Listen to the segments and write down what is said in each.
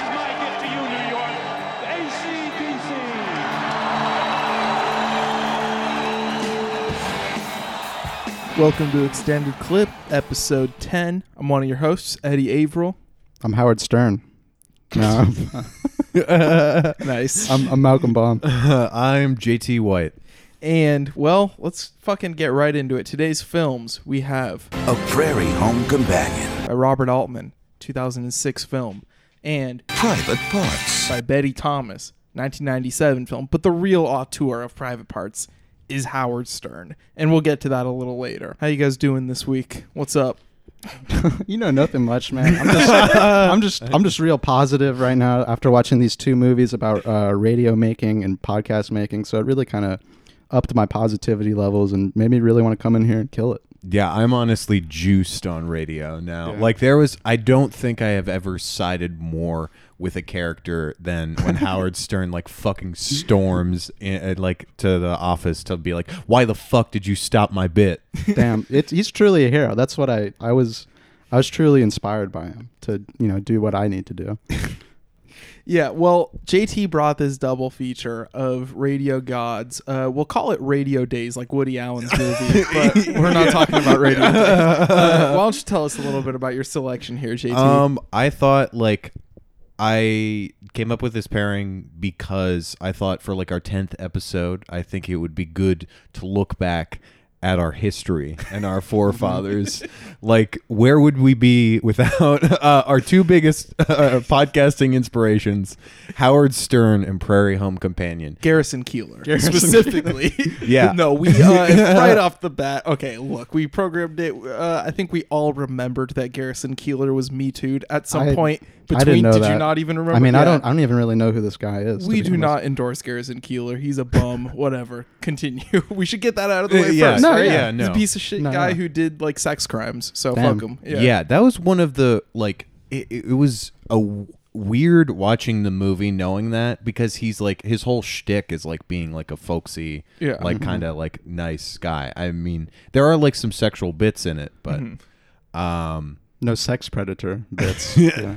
is my gift to you, New York. ACDC. Welcome to Extended Clip, episode 10. I'm one of your hosts, Eddie Averill. I'm Howard Stern. No, Nice. I'm, I'm Malcolm Baum. I'm JT White. and, well, let's fucking get right into it. Today's films we have A Prairie Home Companion. by Robert Altman, 2006 film, and Private Parts. by Betty Thomas, 1997 film. But the real auteur of Private Parts is Howard Stern, and we'll get to that a little later. How you guys doing this week? What's up? You know nothing much, man. I'm just, I'm just, I'm just real positive right now after watching these two movies about uh, radio making and podcast making. So it really kind of upped my positivity levels and made me really want to come in here and kill it. Yeah, I'm honestly juiced on radio now. Yeah. Like there was I don't think I have ever sided more with a character than when Howard Stern like fucking storms in, uh, like to the office to be like, "Why the fuck did you stop my bit?" Damn, it's he's truly a hero. That's what I, I was, I was truly inspired by him to, you know, do what I need to do. Yeah, well, JT brought this double feature of Radio Gods. Uh, we'll call it Radio Days, like Woody Allen's movie, but we're not talking about Radio Days. Uh, why don't you tell us a little bit about your selection here, JT? Um, I thought like I came up with this pairing because I thought for like our tenth episode, I think it would be good to look back at our history and our forefathers. like, where would we be without uh, our two biggest uh, podcasting inspirations, Howard Stern and Prairie Home Companion? Garrison Keillor, Garrison specifically. Yeah. no, we uh, right off the bat. Okay, look, we programmed it. Uh, I think we all remembered that Garrison Keillor was Me Too'd at some I- point. I didn't know did that. you not even remember? I mean, I Yeah. don't, I don't even really know who this guy is. to We be do honest. not endorse Garrison Keillor. He's a bum. Whatever. Continue. we should get that out of the way Uh, yeah, first. no, right? yeah, He's a no. piece of shit No, guy no. who did like sex crimes. So Damn. fuck him. Yeah. Yeah. that was one of the like it, it it was a w- weird watching the movie knowing that because he's like his whole shtick is like being like a folksy, Yeah. Mm-hmm. like kind of like nice guy. I mean, there are like some sexual bits in it, but Mm-hmm. um, No sex predator bits. yeah.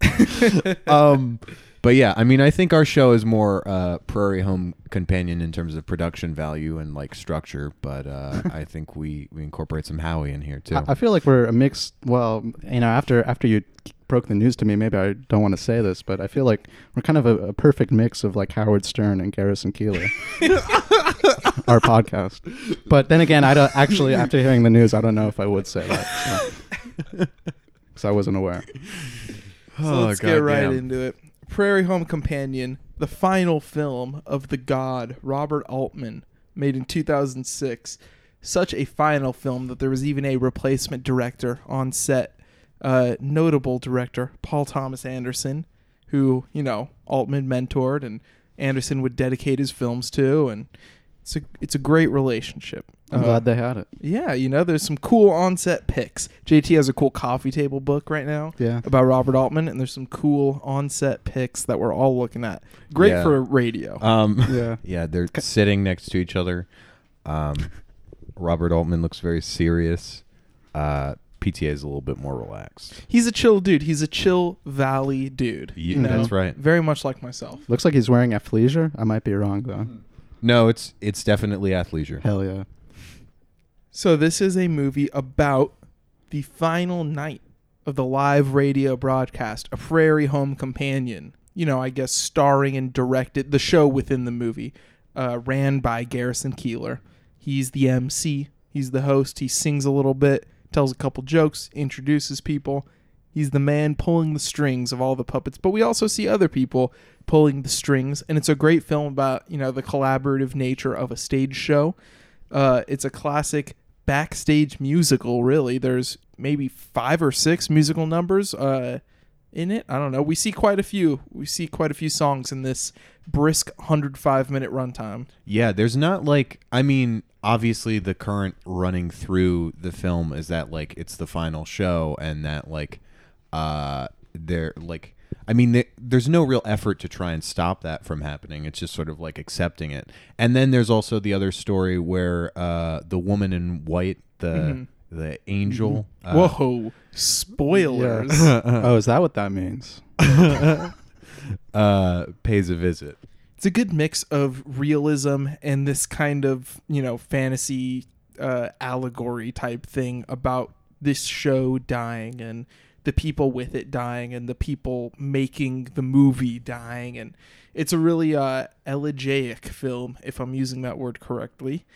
um, but yeah, I mean, I think our show is more uh, Prairie Home Companion in terms of production value and like structure, but uh, I think we we incorporate some Howie in here too. I, I feel like we're a mix. Well, you know, after after you broke the news to me, maybe I don't want to say this, but I feel like we're kind of a, a perfect mix of like Howard Stern and Garrison Keillor. Our podcast, but then again, I don't actually. After hearing the news, I don't know if I would say that because I wasn't aware. So Oh, let's get right goddamn. into it. Prairie Home Companion, the final film of the god Robert Altman, made in 2006. Such a final film that there was even a replacement director on set. Uh, notable director Paul Thomas Anderson, who you know Altman mentored, and Anderson would dedicate his films to, and it's a it's a great relationship. I'm Uh, glad they had it. yeah, you know, there's some cool onset picks. JT has a cool coffee table book right now Yeah. about Robert Altman, and there's some cool onset picks that we're all looking at. Great Yeah. for radio. Um, Yeah. yeah, they're sitting next to each other. Um, Robert Altman looks very serious. Uh, PTA is a little bit more relaxed. He's a chill dude. He's a chill valley dude. Yeah, you know? that's right. Very much like myself. Looks like he's wearing athleisure. I might be wrong though. No, it's it's definitely athleisure. Hell yeah. So this is a movie about the final night of the live radio broadcast, A Prairie Home Companion. You know, I guess starring and directed the show within the movie, uh, ran by Garrison Keillor. He's the MC. He's the host. He sings a little bit, tells a couple jokes, introduces people. He's the man pulling the strings of all the puppets, but we also see other people pulling the strings, and it's a great film about you know the collaborative nature of a stage show. Uh, it's a classic backstage musical. Really, there's maybe five or six musical numbers uh, in it. I don't know. We see quite a few. We see quite a few songs in this brisk 105 minute runtime. Yeah, there's not like I mean, obviously the current running through the film is that like it's the final show and that like uh they're like I mean th- there's no real effort to try and stop that from happening. It's just sort of like accepting it. And then there's also the other story where uh the woman in white the the angel. uh, Whoa, spoilers. oh, is that what that means? uh, pays a visit. it's a good mix of realism and this kind of you know fantasy uh, allegory type thing about this show dying and the people with it dying and the people making the movie dying and it's a really uh, elegiac film if i'm using that word correctly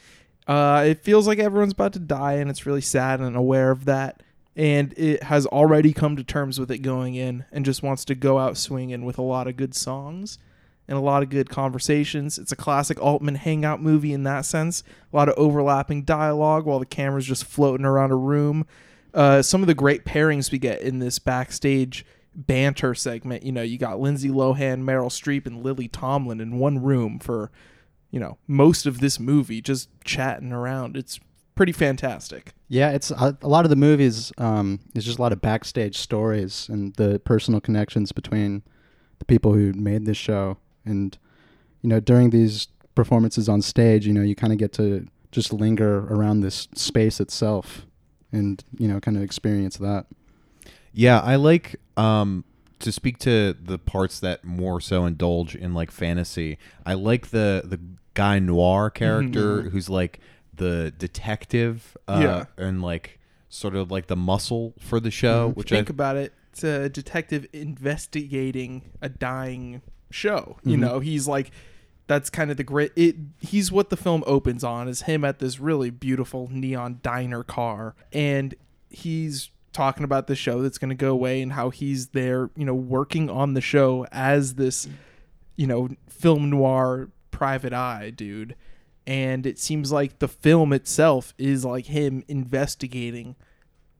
uh, it feels like everyone's about to die and it's really sad and aware of that and it has already come to terms with it going in and just wants to go out swinging with a lot of good songs and a lot of good conversations. It's a classic Altman hangout movie in that sense. A lot of overlapping dialogue while the camera's just floating around a room. Uh, some of the great pairings we get in this backstage banter segment. You know, you got Lindsay Lohan, Meryl Streep, and Lily Tomlin in one room for, you know, most of this movie, just chatting around. It's pretty fantastic. Yeah, it's a, a lot of the movies. Um, just a lot of backstage stories and the personal connections between the people who made this show. And you know, during these performances on stage, you know, you kind of get to just linger around this space itself, and you know, kind of experience that. Yeah, I like um to speak to the parts that more so indulge in like fantasy. I like the the guy noir character who's like the detective uh Yeah. and like sort of like the muscle for the show, which I think about it, it's a detective investigating a dying show. You know, he's like that's kind of the great it he's what the film opens on is him at this really beautiful neon diner car. And he's talking about the show that's going to go away and how he's there, you know, working on the show as this you know, film noir private eye dude. And it seems like the film itself is like him investigating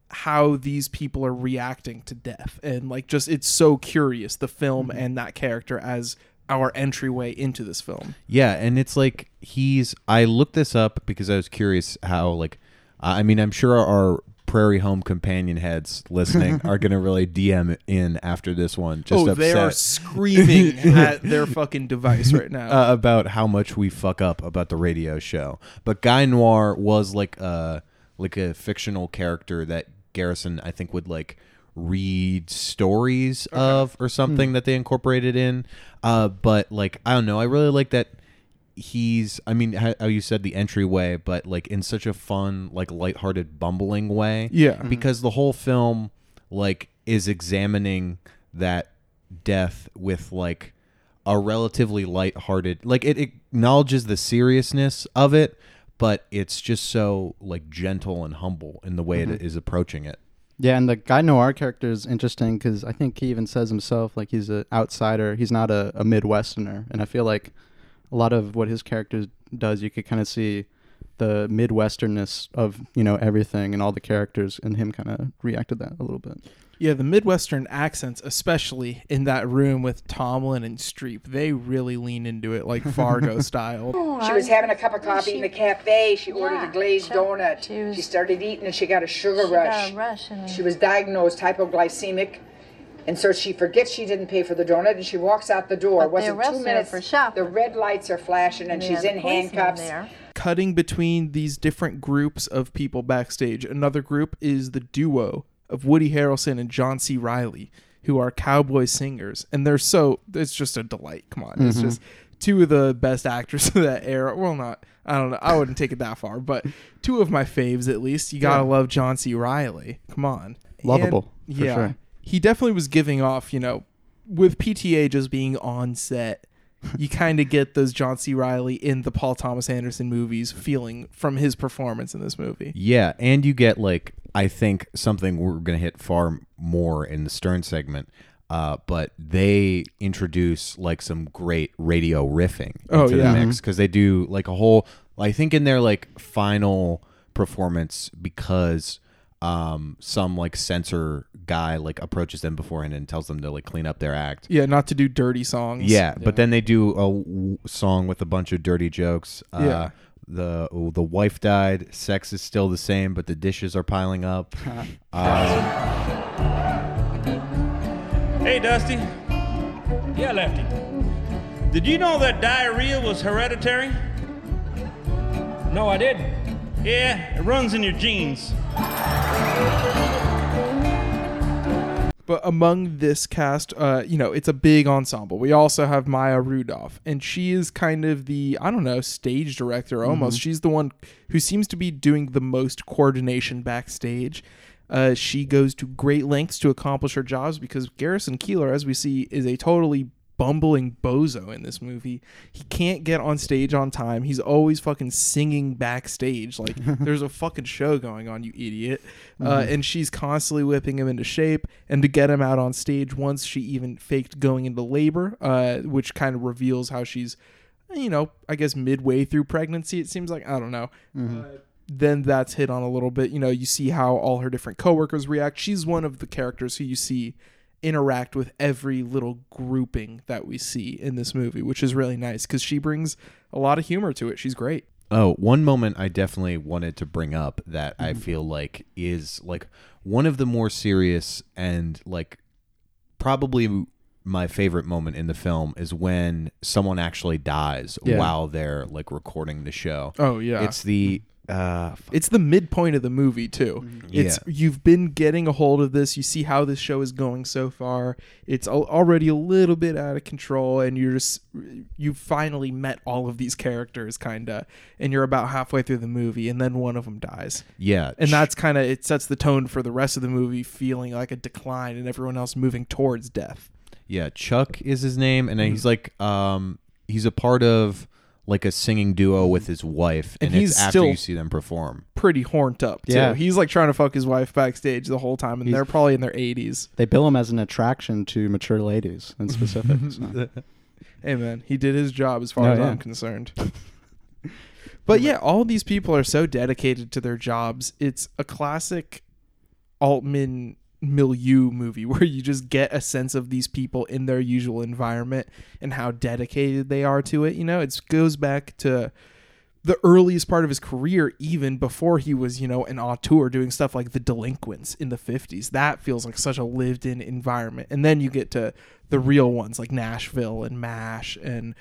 how these people are reacting to death. And like just it's so curious the film mm-hmm. and that character as our entryway into this film Yeah, and it's like he's. I looked this up because I was curious how like. I mean, I'm sure our Prairie Home companion heads listening are gonna really DM in after this one. Just oh upset they are screaming at their fucking device right now uh, about how much we fuck up about the radio show. But Guy Noir was like a like a fictional character that Garrison I think would like read stories of or hmm. something that they incorporated in. Uh, but like I don't know, I really like that he's I mean how how you said the entryway, but like in such a fun, like lighthearted, bumbling way. Yeah. Mm-hmm. Because the whole film like is examining that death with like a relatively lighthearted like it acknowledges the seriousness of it, but it's just so like gentle and humble in the way mm-hmm. it is approaching it. Yeah, and the guy noir character is interesting because I think he even says himself like he's an outsider. He's not a, a Midwesterner, and I feel like a lot of what his character does, you could kind of see the Midwesternness of you know everything and all the characters, and him kind of react to that a little bit. yeah the midwestern accents especially in that room with tomlin and streep they really lean into it like fargo style She was oh, having a cup of oh, coffee in the cafe. She ordered a glazed she- donut. she was- she started eating and she got a sugar She rush. got a rush and She was diagnosed hypoglycemic. And so she forgets she didn't pay for the donut and she walks out the door. But Wasn't two minutes. for shopping. The red lights are flashing and They she's in a policeman handcuffs. Cutting between these different groups of people backstage. Another group is the duo of Woody Harrelson and John C. Reilly, who are cowboy singers, and they're so it's just a delight. Come on, it's mm-hmm. just two of the best actors of that era. Well, not I don't know, I wouldn't take it that far, but two of my faves at least. You gotta love John C. Reilly. Come on, Lovable, And, for yeah, sure. he definitely was giving off. You know, with PTA just being on set you kind of get those John C. Reilly in the Paul Thomas Anderson movies feeling from his performance in this movie. Yeah, and you get like I think something we're gonna hit far more in the Stern segment. Uh, but they introduce like some great radio riffing into Oh, the mix because they do like a whole. I think in their like final performance because um some like censor guy like approaches them beforehand and tells them to like clean up their act. Yeah, not to do dirty songs. Yeah, but then they do a w- song with a bunch of dirty jokes. Uh, Yeah. The oh, the wife died. Sex is still the same, but the dishes are piling up. uh, Hey, Dusty. Yeah, Lefty. Did you know that diarrhea was hereditary? No, I didn't. Yeah, it runs in your genes. But among this cast, uh, you know, it's a big ensemble. We also have Maya Rudolph, and she is kind of the, I don't know, stage director almost. Mm-hmm. She's the one who seems to be doing the most coordination backstage. Uh, she goes to great lengths to accomplish her jobs because Garrison Keillor, as we see, is a totally bumbling bozo in this movie. He can't get on stage on time. He's always fucking singing backstage. Like there's a fucking show going on, you idiot. Uh, and she's constantly whipping him into shape. And to get him out on stage, once she even faked going into labor, uh, which kind of reveals how she's, you know, I guess midway through pregnancy. It seems like I don't know. Uh, then that's hit on a little bit. You know, you see how all her different coworkers react. She's one of the characters who you see interact with every little grouping that we see in this movie, which is really nice because she brings a lot of humor to it. She's great. Oh, one moment I definitely wanted to bring up that I mm-hmm. feel like is like one of the more serious and like probably my favorite moment in the film is when someone actually dies Yeah. while they're like recording the show. Oh yeah, It's the uh It's the midpoint of the movie too. It's Yeah. you've been getting a hold of this. You see how this show is going so far. It's al- already a little bit out of control, and you're just you've finally met all of these characters, kinda, and you're about halfway through the movie, and then one of them dies, yeah, and that's kind of it sets the tone for the rest of the movie, feeling like a decline, and everyone else moving towards death. Yeah, Chuck is his name, and he's like, um, he's a part of like a singing duo mm-hmm. with his wife, And and, he's it's after still- you see them perform. Pretty horned up too. Yeah. He's like trying to fuck his wife backstage the whole time, and He's- they're probably in their 80s. They bill him as an attraction to mature ladies in specific. so. Hey man, he did his job as far Oh, as yeah. I'm concerned. but yeah, all these people are so dedicated to their jobs. It's a classic Altman milieu movie where you just get a sense of these people in their usual environment and how dedicated they are to it. You know, it goes back to the earliest part of his career, even before he was, you know, an auteur doing stuff like The Delinquents in the 50s. That feels like such a lived in environment. And then you get to the real ones like Nashville and MASH and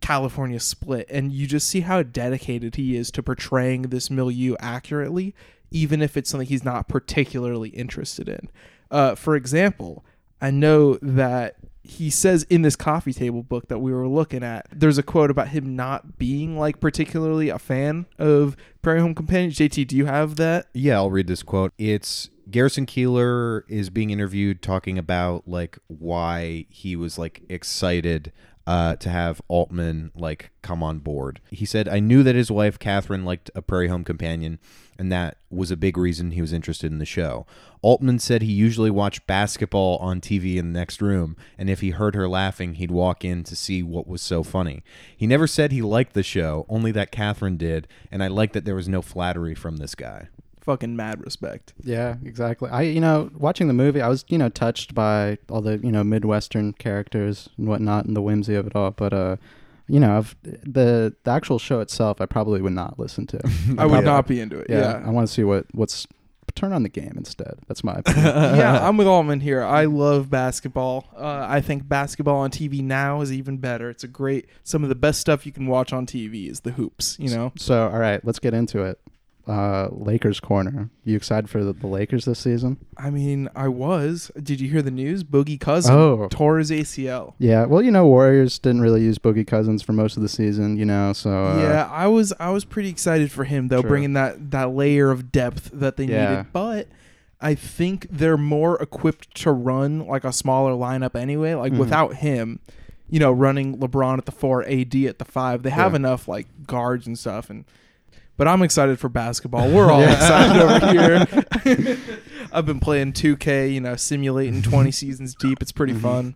California Split. And you just see how dedicated he is to portraying this milieu accurately, even if it's something he's not particularly interested in. Uh, for example, I know that he says in this coffee table book that we were looking at, there's a quote about him not being like particularly a fan of Prairie Home Companion. JT, do you have that? Yeah, I'll read this quote. It's Garrison Keillor is being interviewed talking about like why he was like excited uh, to have Altman like come on board. He said, "I knew that his wife Kathryn liked a Prairie Home Companion, and that was a big reason he was interested in the show." Altman said he usually watched basketball on TV in the next room, and if he heard her laughing, he'd walk in to see what was so funny. He never said he liked the show, only that Kathryn did, and I liked that there was no flattery from this guy. Fucking mad respect. Yeah, exactly. I, you know, watching the movie, I was, you know, touched by all the, you know, Midwestern characters and whatnot and the whimsy of it all. But, uh, you know, I've, the the actual show itself, I probably would not listen to. I would not be into it. Yeah, Yeah. I want to see what what's turn on the game instead. That's my opinion. yeah, I'm with Altman here. I love basketball. Uh, I think basketball on TV now is even better. It's a great, some of the best stuff you can watch on TV is the hoops, you know? so, all right, let's get into it. Uh, Lakers corner. You excited for the, the Lakers this season? I mean, I was. Did you hear the news? Boogie Cousin Oh. tore his ACL. Yeah. Well, you know, Warriors didn't really use Boogie Cousins for most of the season. You know, so uh, yeah, I was I was pretty excited for him though, True. bringing that that layer of depth that they Yeah. needed. But I think they're more equipped to run like a smaller lineup anyway. Like Mhm. without him, you know, running LeBron at the four, AD at the five, they have Yeah. enough like guards and stuff. And but I'm excited for basketball. We're all excited over here. I've been playing 2K, you know, simulating 20 seasons deep. It's pretty fun.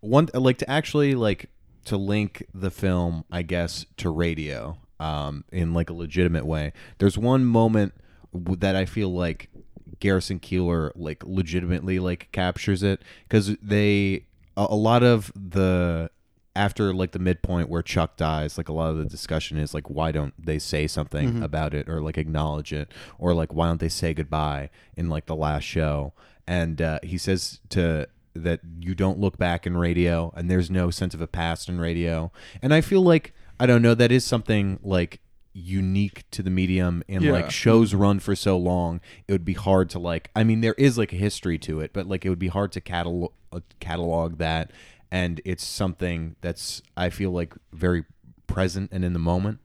one like to actually like to link the film i guess to radio um in like a legitimate way there's one moment w- that i feel like garrison keillor like legitimately like captures it because they a, a lot of the after like the midpoint where chuck dies like a lot of the discussion is like why don't they say something about it or like acknowledge it? Or like why don't they say goodbye in like the last show? And uh, he says to that you don't look back in radio and there's no sense of a past in radio. And i feel like i don't know that is something like unique to the medium and Yeah. like shows run for so long it would be hard to like i mean there is like a history to it but like it would be hard to catalog uh, catalog that and it's something that's i feel like very present and in the moment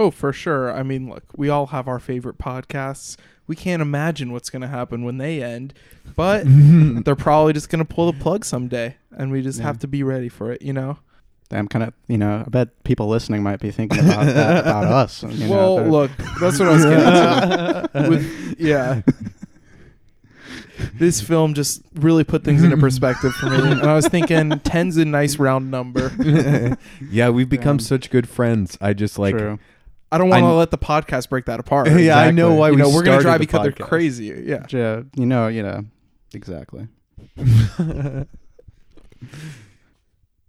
Oh, for sure. I mean, look, we all have our favorite podcasts. We can't imagine what's going to happen when they end, but they're probably just going to pull the plug someday, and we just Yeah. have to be ready for it, you know? I'm kind of, you know, I bet people listening might be thinking about that about us. you well, they're- look, that's what I was getting to. With, yeah. This film just really put things into perspective for me. And I was thinking 10's a nice round number. yeah we've become Damn. such good friends i just like True. I don't want to I- let the podcast break that apart. yeah i know Exactly. why you we know, we're gonna started drive the each other podcast. crazy. Yeah. Yeah, you know, you know, exactly.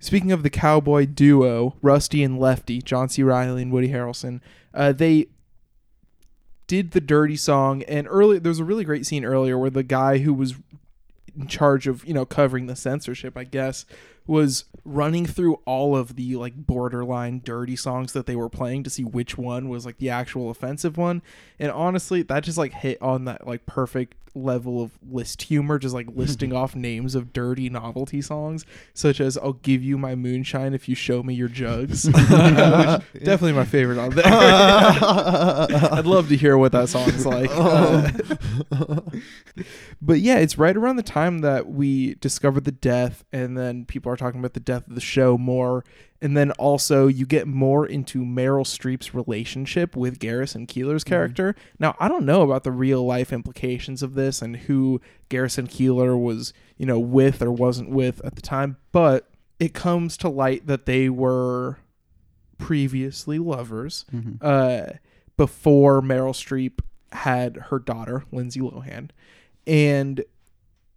Speaking of the cowboy duo, Rusty and Lefty, John C. Reilly and Woody Harrelson, uh, they did the dirty song. And early, there was a really great scene earlier where the guy who was in charge of you know covering the censorship, I guess, was running through all of the like borderline dirty songs that they were playing to see which one was like the actual offensive one. And honestly, that just like hit on that like perfect level of list humor, just like listing off names of dirty novelty songs, such as "I'll give you my moonshine if you show me your jugs." Which- definitely my favorite on there. I'd love to hear what that song's like. but yeah, it's right around the time that we discovered the death, and then people are talking about the death of the show more. And then also, you get more into Meryl Streep's relationship with Garrison Keillor's character. Now, I don't know about the real life implications of this and who Garrison Keillor was, you know, with or wasn't with at the time, but it comes to light that they were previously lovers Mhm. uh, before Meryl Streep had her daughter, Lindsay Lohan. And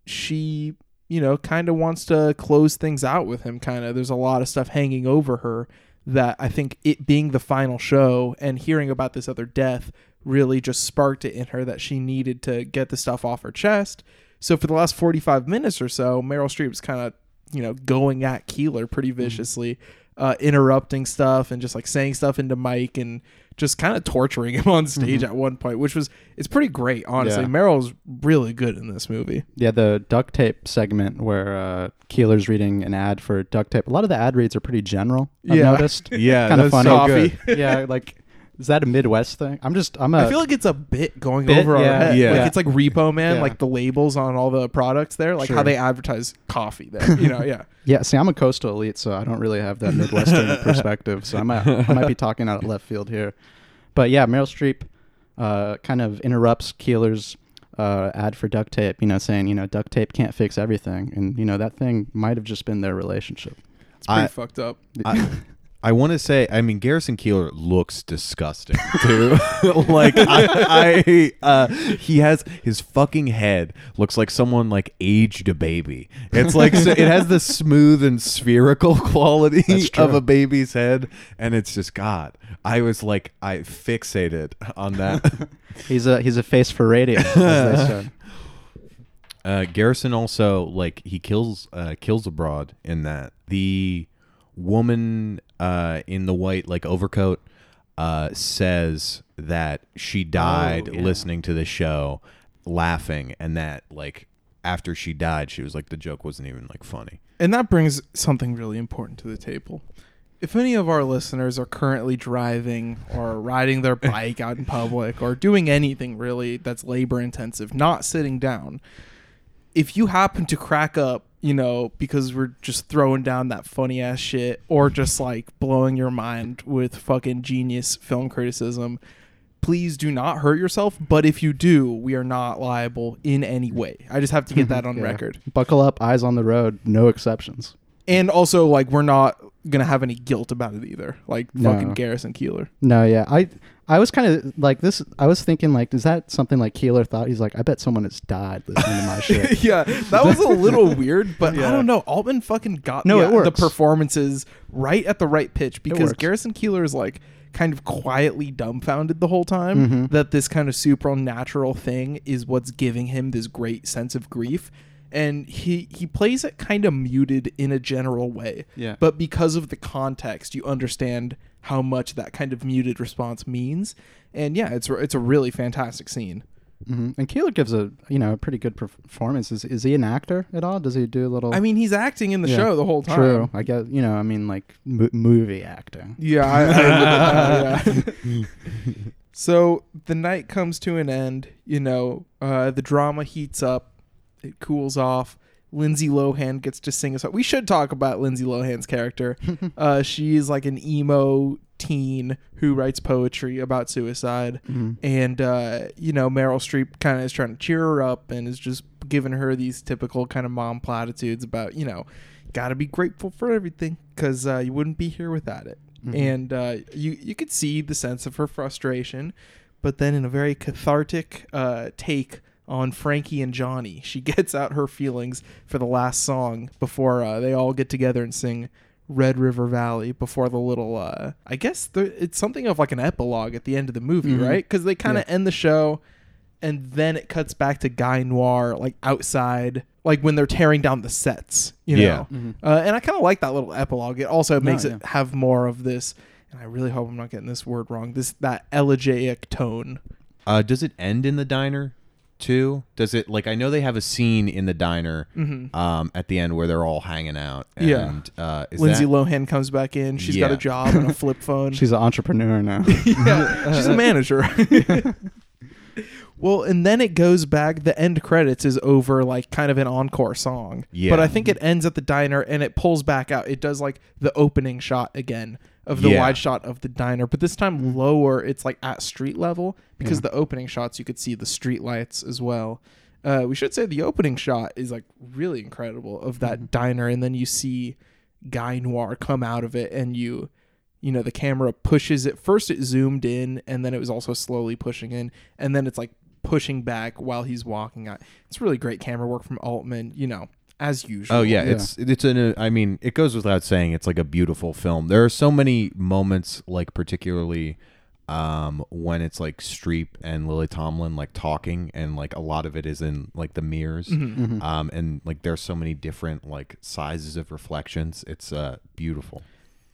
she, you know, kind of wants to close things out with him. Kind of, there's a lot of stuff hanging over her that I think it being the final show and hearing about this other death really just sparked it in her that she needed to get the stuff off her chest. So for the last 45 minutes or so, Meryl Streep's kind of, you know, going at Keillor pretty mm-hmm. viciously, uh, interrupting stuff and just like saying stuff into mic and just kind of torturing him on stage at one point, which was it's pretty great, honestly. Yeah. Meryl's really good in this movie. Yeah, the duct tape segment where uh, Keillor's reading an ad for duct tape. A lot of the ad reads are pretty general. I've Yeah. noticed. yeah Kinda funny. so good yeah, like is that a Midwest thing? I'm just I'm a I feel like it's a bit going Bit, over our head. Yeah. Like it's like Repo Man, Yeah. like the labels on all the products there, like how they advertise coffee there. You know, yeah. yeah. See, I'm a coastal elite, so I don't really have that Midwestern perspective. So I might I might be talking out of left field here, but yeah, Meryl Streep uh, kind of interrupts Keillor's uh, ad for duct tape. You know, saying you know duct tape can't fix everything, and you know that thing might have just been their relationship. It's pretty I- fucked up. I, I want to say, I mean, Garrison Keillor looks disgusting too. like, I, I uh, he has his fucking head looks like someone like aged a baby. It's like so it has the smooth and spherical quality of a baby's head, and it's just God. I was like, I fixated on that. He's a he's a face for radio, as they said. Uh, Garrison also like he kills uh, kills abroad in that the woman uh, in the white like overcoat uh, says that she died Oh, yeah. listening to the show, laughing, and that like after she died, she was like the joke wasn't even like funny. And that brings something really important to the table. If any of our listeners are currently driving or riding their bike out in public or doing anything really that's labor intensive, not sitting down, if you happen to crack up, you know, because we're just throwing down that funny ass shit or just like blowing your mind with fucking genius film criticism, please do not hurt yourself. But if you do, we are not liable in any way. I just have to get that on Yeah. record. Buckle up, eyes on the road, no exceptions. And also, like, we're not gonna have any guilt about it either. Like No. fucking Garrison Keillor. No, yeah, I I was kind of like this. I was thinking like, is that something like Keillor thought? He's like, I bet someone has died listening to my shit. yeah, that was a little weird, but I don't know. Altman fucking got No, the, the performances right at the right pitch because. Garrison Keillor is like kind of quietly dumbfounded the whole time Mhm. that this kind of supernatural thing is what's giving him this great sense of grief. And he he plays it kind of muted in a general way. Yeah. But because of the context, you understand how much that kind of muted response means. And yeah, it's it's a really fantastic scene. hmm And Keillor gives a you know a pretty good performance. Is is he an actor at all? Does he do a little? I mean, he's acting in the Yeah. show the whole time. true. I guess you know. I mean, like mo- movie acting. Yeah. I, I, yeah. so the night comes to an end. You know, uh, the drama heats up. It cools off. Lindsay Lohan gets to sing a song. We should talk about Lindsay Lohan's character. uh, she's like an emo teen who writes poetry about suicide. And, uh, you know, Meryl Streep kind of is trying to cheer her up and is just giving her these typical kind of mom platitudes about, you know, got to be grateful for everything because uh, you wouldn't be here without it. And uh, you, you could see the sense of her frustration. But then, in a very cathartic uh, take on Frankie and Johnny, she gets out her feelings for the last song before uh, they all get together and sing Red River Valley before the little, uh, I guess the, it's something of like an epilogue at the end of the movie, right? Because they kind of end the show and then it cuts back to Guy Noir like outside, like when they're tearing down the sets, you know. Yeah. Uh, and I kind of like that little epilogue. It also makes yeah. it have more of this, and I really hope I'm not getting this word wrong. This that elegiac tone. Uh, does it end in the diner too? Does it like I know they have a scene in the diner um, at the end where they're all hanging out. And, Yeah. Uh, is Lindsay that, Lohan comes back in. She's got a job and a flip phone. She's an entrepreneur now. yeah, she's a manager. well, and then it goes back. The end credits is over, like kind of an encore song. Yeah. But I think it ends at the diner and it pulls back out. It does like the opening shot again of the Yeah. wide shot of the diner, but this time lower. It's like at street level because the opening shots you could see the street lights as well. Uh, we should say the opening shot is like really incredible of that diner, and then you see Guy Noir come out of it, and you you know the camera pushes it first it zoomed in and then it was also slowly pushing in and then it's like pushing back while he's walking out it's really great camera work from altman you know as usual Oh yeah, Yeah. it's it's an. I mean, it goes without saying, it's like a beautiful film. There are so many moments, like particularly um, when it's like Streep and Lily Tomlin like talking, and like a lot of it is in like the mirrors, Mm-hmm. um, and like there's so many different like sizes of reflections. It's uh beautiful.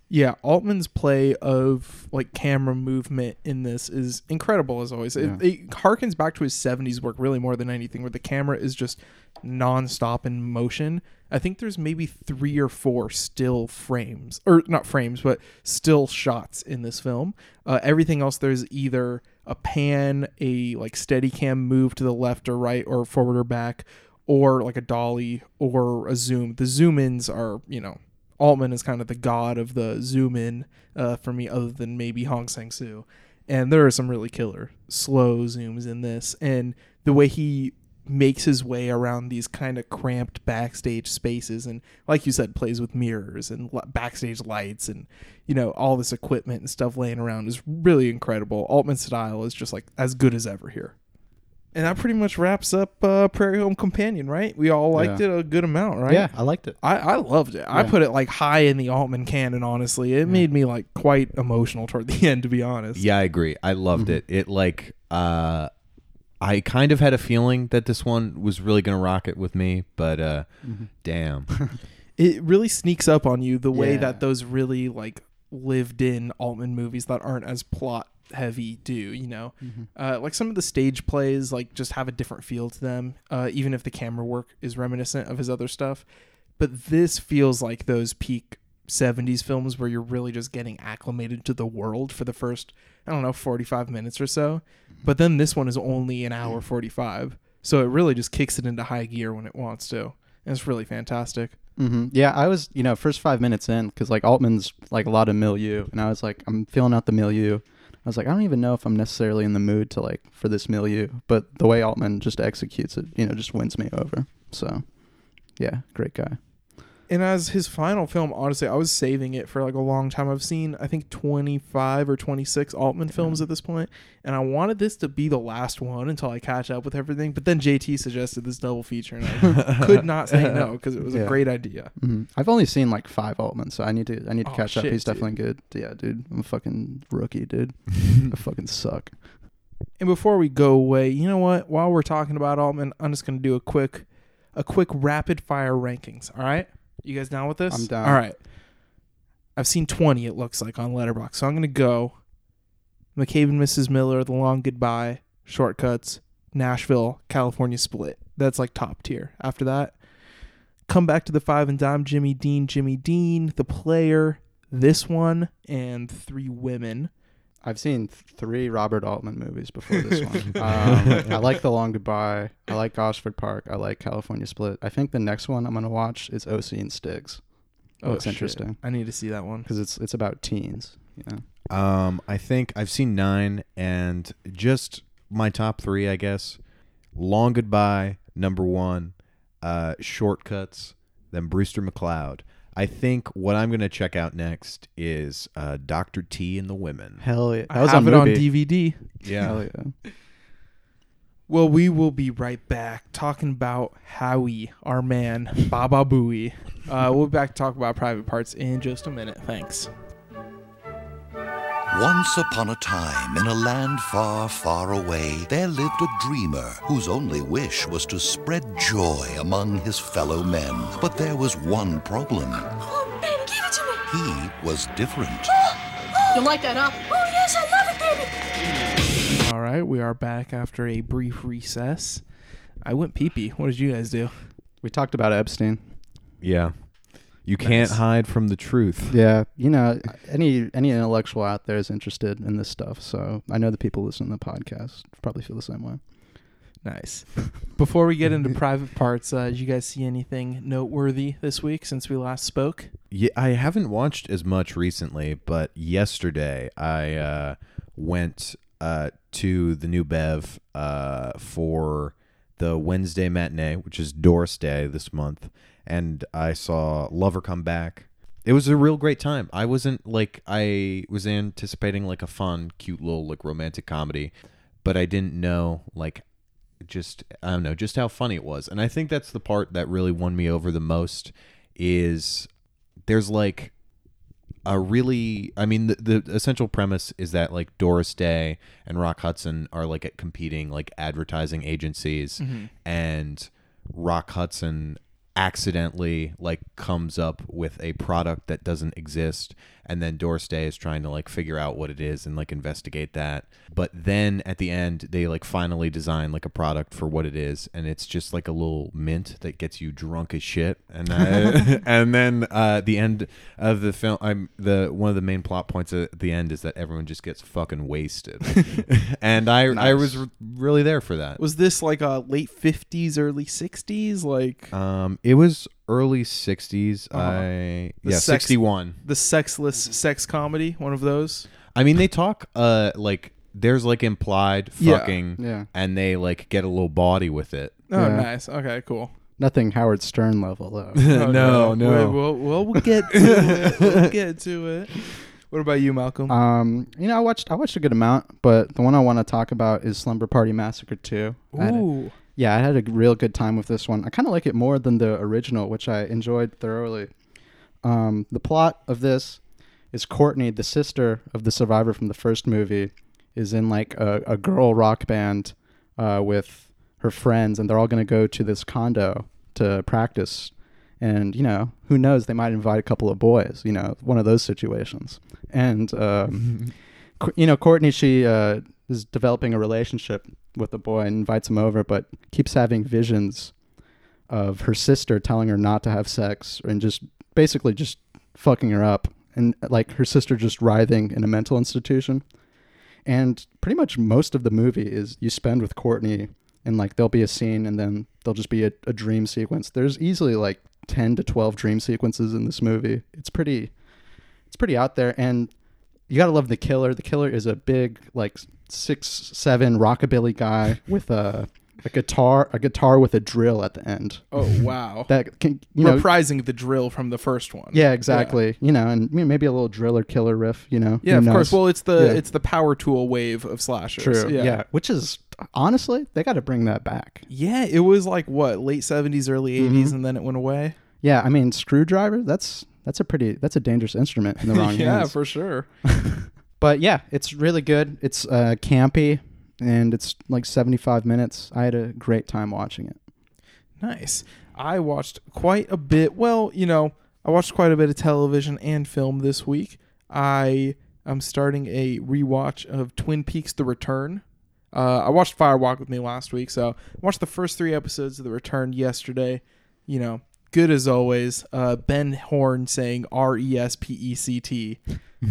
Yeah altman's play of like camera movement in this is incredible as always. Yeah. it, it harkens back to his 70s work really more than anything where the camera is just non-stop in motion. I think there's maybe three or four still frames or not frames but still shots in this film. Uh, everything else there's either a pan a like steady cam move to the left or right or forward or back or like a dolly or a zoom. The zoom ins are you know Altman is kind of the god of the zoom in uh, for me, other than maybe Hong Sang Soo. And there are some really killer slow zooms in this, and the way he makes his way around these kind of cramped backstage spaces, and like you said, plays with mirrors and backstage lights, and you know all this equipment and stuff laying around is really incredible. Altman's style is just like as good as ever here. And that pretty much wraps up uh, Prairie Home Companion, right? We all liked Yeah. it a good amount, right? Yeah, I liked it. I, I loved it. I put it like high in the Altman canon, honestly. It made me like quite emotional toward the end, to be honest. Yeah, I agree. I loved it. It like uh I kind of had a feeling that this one was really gonna rock it with me, but uh damn. It really sneaks up on you the way Yeah. that those really like lived in Altman movies that aren't as plot heavy do, you know? Uh, like some of the stage plays like just have a different feel to them, uh, even if the camera work is reminiscent of his other stuff. But this feels like those peak 70s films where you're really just getting acclimated to the world for the first, I don't know, 45 minutes or so. But then this one is only an hour 45. So it really just kicks it into high gear when it wants to. And it's really fantastic. hmm Yeah, I was, you know, first five minutes in because like Altman's like a lot of milieu, and I was like, I'm feeling out the milieu. I was like, I don't even know if I'm necessarily in the mood to like for this milieu, but the way Altman just executes it, you know, just wins me over. So, yeah, great guy. And as his final film, honestly, I was saving it for like a long time. I've seen, I think, 25 or 26 Altman films at this point, and I wanted this to be the last one until I catch up with everything. But then JT suggested this double feature, and I could not say no because it was a great idea. hmm I've only seen like five Altman, so I need to I need to Oh, catch up. He's dude. definitely good. Yeah, dude, I'm a fucking rookie, dude. I fucking suck. And before we go away, you know what? While we're talking about Altman, I'm just gonna do a quick, a quick rapid fire rankings. All right, you guys down with this? I'm down. All right. I've seen 20 it looks like on Letterboxd. So I'm going to go McCabe and Mrs. Miller, The Long Goodbye, Short Cuts, Nashville, California Split. That's like top tier. After that, come back to the five and dime, Jimmy Dean, Jimmy Dean, The Player, this one, and Three Women. I've seen th- three Robert Altman movies before this one. um, I like The Long Goodbye. I like Gosford Park. I like California Split. I think the next one I'm gonna watch is OC and Stiggs Oh, Looks shit. interesting. I need to see that one. because it's it's about teens. You know. Um, I think I've seen nine, and just my top three, I guess. Long Goodbye, number one. Uh, Short Cuts, then Brewster McCloud. I think what I'm gonna check out next is uh, Doctor T and the Women. Hell yeah, that I was have a it on movie. DVD. Hell yeah. Well, we will be right back talking about Howie, our man, Baba Booey. Uh, we'll be back to talk about private parts in just a minute. Thanks. Once upon a time, in a land far, far away, there lived a dreamer whose only wish was to spread joy among his fellow men. But there was one problem. Oh, baby, give it to me. He was different. Oh, oh. You like that, huh? Oh, yes, I love it, baby. All right, we are back after a brief recess. I went pee pee. What did you guys do? We talked about Epstein. Yeah, you can't Nice. hide from the truth. Yeah, you know, any any intellectual out there is interested in this stuff. So I know the people listening to the podcast probably feel the same way. Nice. Before we get into private parts, uh, did you guys see anything noteworthy this week since we last spoke? Yeah, I haven't watched as much recently, but yesterday I uh, went uh, to the new Bev uh, for the Wednesday matinee, which is Doris Day this month, and I saw Lover Come Back. It was a real great time. I wasn't like I was anticipating like a fun, cute little like romantic comedy, but I didn't know like just I don't know just how funny it was. And I think that's the part that really won me over the most is there's like a really I mean the, the essential premise is that like Doris Day and Rock Hudson are like at competing like advertising agencies mm-hmm. and Rock Hudson accidentally like comes up with a product that doesn't exist and then Doris Day is trying to like figure out what it is and like investigate that. But then at the end they like finally design like a product for what it is and it's just like a little mint that gets you drunk as shit. And I, and then uh the end of the film I'm the one of the main plot points at the end is that everyone just gets fucking wasted. And I I was r- really there for that. Was this like a late 50s, early 60s? Like um, it was early '60s. Uh-huh. I The yeah, sex- '61. the sexless sex comedy? One of those? I mean, they talk uh like there's like implied Yeah. fucking, Yeah. and they like get a little body with it. Oh, Yeah. nice. Okay, cool. Nothing Howard Stern level though. Oh, no, no. Wait, well, well, we'll get to it. We'll get to it. What about you, Malcolm? Um, you know, I watched I watched a good amount, but the one I want to talk about is Slumber Party Massacre 2. I had a- Ooh. Yeah, I had a real good time with this one. I kind of like it more than the original, which I enjoyed thoroughly. Um, the plot of this is Courtney, the sister of the survivor from the first movie, is in like a, a girl rock band uh, with her friends, and they're all going to go to this condo to practice. And you know, who knows? They might invite a couple of boys. You know, one of those situations. And um, you know, Courtney, she uh, is developing a relationship with the boy and invites him over, but keeps having visions of her sister telling her not to have sex and just basically just fucking her up, and like her sister just writhing in a mental institution. And pretty much most of the movie is you spend with Courtney, and like there'll be a scene, and then there'll just be a, a dream sequence. There's easily like ten to twelve dream sequences in this movie. It's pretty, it's pretty out there, and you gotta love the killer. The killer is a big, like six seven rockabilly guy with a a guitar, a guitar with a drill at the end. Oh, wow. That can you know, Reprising the drill from the first one. yeah, exactly. You know, and maybe a little driller killer riff. You know, Yeah, of knows? course. Well, it's the Yeah. it's the power tool wave of slashers. true. Yeah. Yeah. which is honestly they got to bring that back. Yeah, it was like what late seventies, early 80s mm-hmm. and then it went away. Yeah, I mean, screwdriver. That's that's a pretty that's a dangerous instrument in the wrong hands. yeah, hands. for sure. But yeah, it's really good. It's uh, campy and it's like 75 minutes. I had a great time watching it. Nice. I watched quite a bit. Well, you know, I watched quite a bit of television and film this week. I am starting a rewatch of Twin Peaks: The Return. Uh, I watched Fire Walk with Me last week, so I watched the first three episodes of The Return yesterday. You know, good as always. Uh, ben Horne saying R E S P E C T.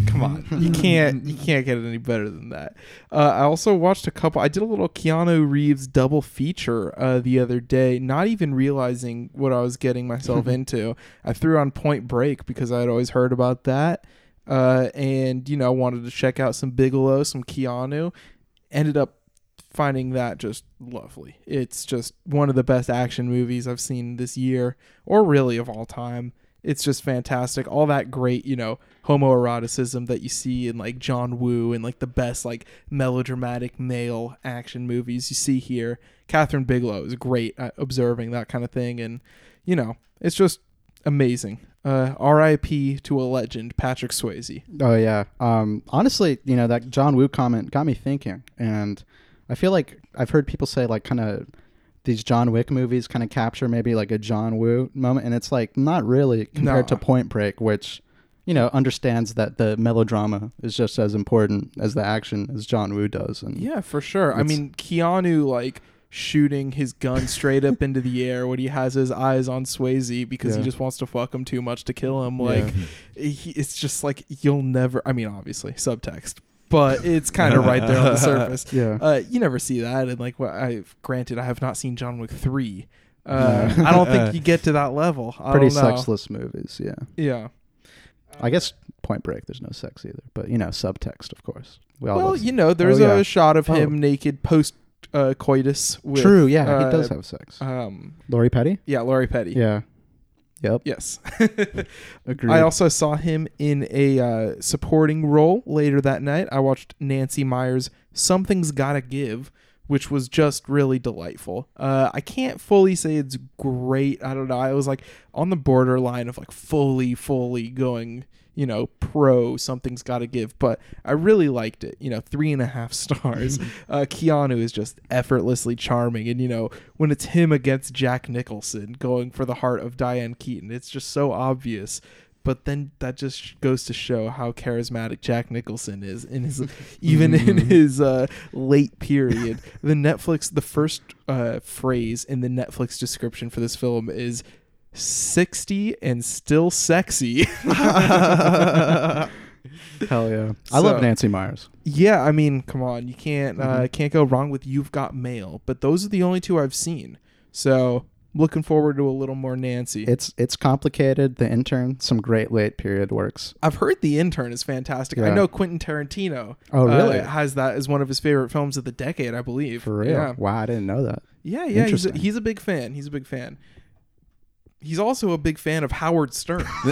Come on, you can't you can't get it any better than that. Uh, I also watched a couple. I did a little Keanu Reeves double feature uh, the other day, not even realizing what I was getting myself into. I threw on Point Break because I had always heard about that, uh, and you know I wanted to check out some Bigelow, some Keanu. Ended up finding that just lovely. It's just one of the best action movies I've seen this year, or really of all time. It's just fantastic. All that great, you know, homoeroticism that you see in like John Woo and like the best like melodramatic male action movies you see here. Kathryn Bigelow is great at observing that kind of thing, and you know, it's just amazing. Uh, R.I.P. to a legend, Patrick Swayze. Oh yeah. Um, honestly, you know that John Woo comment got me thinking, and I feel like I've heard people say like kind of these John Wick movies kind of capture maybe like a John Woo moment, and it's like not really compared to Point Break, which you know understands that the melodrama is just as important as the action as John Woo does. And Yeah, for sure. I mean, Keanu like shooting his gun straight up into the air when he has his eyes on Swayze because he just wants to fuck him too much to kill him. Like, he, it's just like you'll never. I mean, obviously subtext, but it's kind of right there on the surface. Yeah. Uh, you never see that, and like, what I granted, I have not seen John Wick three. Uh, I don't think you get to that level. I pretty don't know. sexless movies. Yeah. Yeah. I guess Point Break, there's no sex either, but you know, subtext, of course. We all Well, love- you know, there's Oh, yeah. a shot of Oh. him naked post uh, coitus. With, True. Yeah, uh, he does have sex. Um, Lori Petty. yeah, Lori Petty. Yeah. Yep. Yes. Agreed. I also saw him in a uh, supporting role later that night. I watched Nancy Meyers' Something's Gotta Give, which was just really delightful. Uh, I can't fully say it's great. I don't know. I was like on the borderline of like fully, fully going, you know, pro Something's Gotta Give, but I really liked it. You know, three and a half stars. uh, Keanu is just effortlessly charming. And, you know, when it's him against Jack Nicholson going for the heart of Diane Keaton, it's just so obvious but then that just goes to show how charismatic Jack Nicholson is in his even in his uh, late period. The Netflix the first uh, phrase in the Netflix description for this film is 60 and still sexy. Hell yeah. I love Nancy Meyers. yeah, I mean, come on, you can't uh, can't go wrong with You've Got Mail, but those are the only two I've seen. So, looking forward to a little more Nancy. It's it's complicated. The intern, some great late period works. I've heard The Intern is fantastic. I Yeah. know Quentin Tarantino. Oh, really? uh, has that as one of his favorite films of the decade, I believe. For real. Yeah, Wow, I didn't know that. yeah, yeah. He's a, Interesting. he's a big fan. He's a big fan. He's also a big fan of Howard Stern.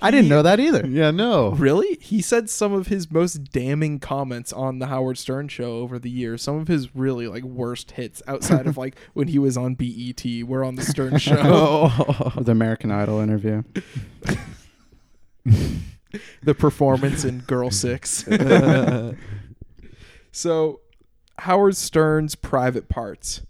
I didn't know that either. yeah, no. really? He said some of his most damning comments on the Howard Stern show over the years. Some of his really like worst hits outside of like when he was on BET were on the Stern show. Oh. the American Idol interview. the performance in Girl Six. so, Howard Stern's Private Parts,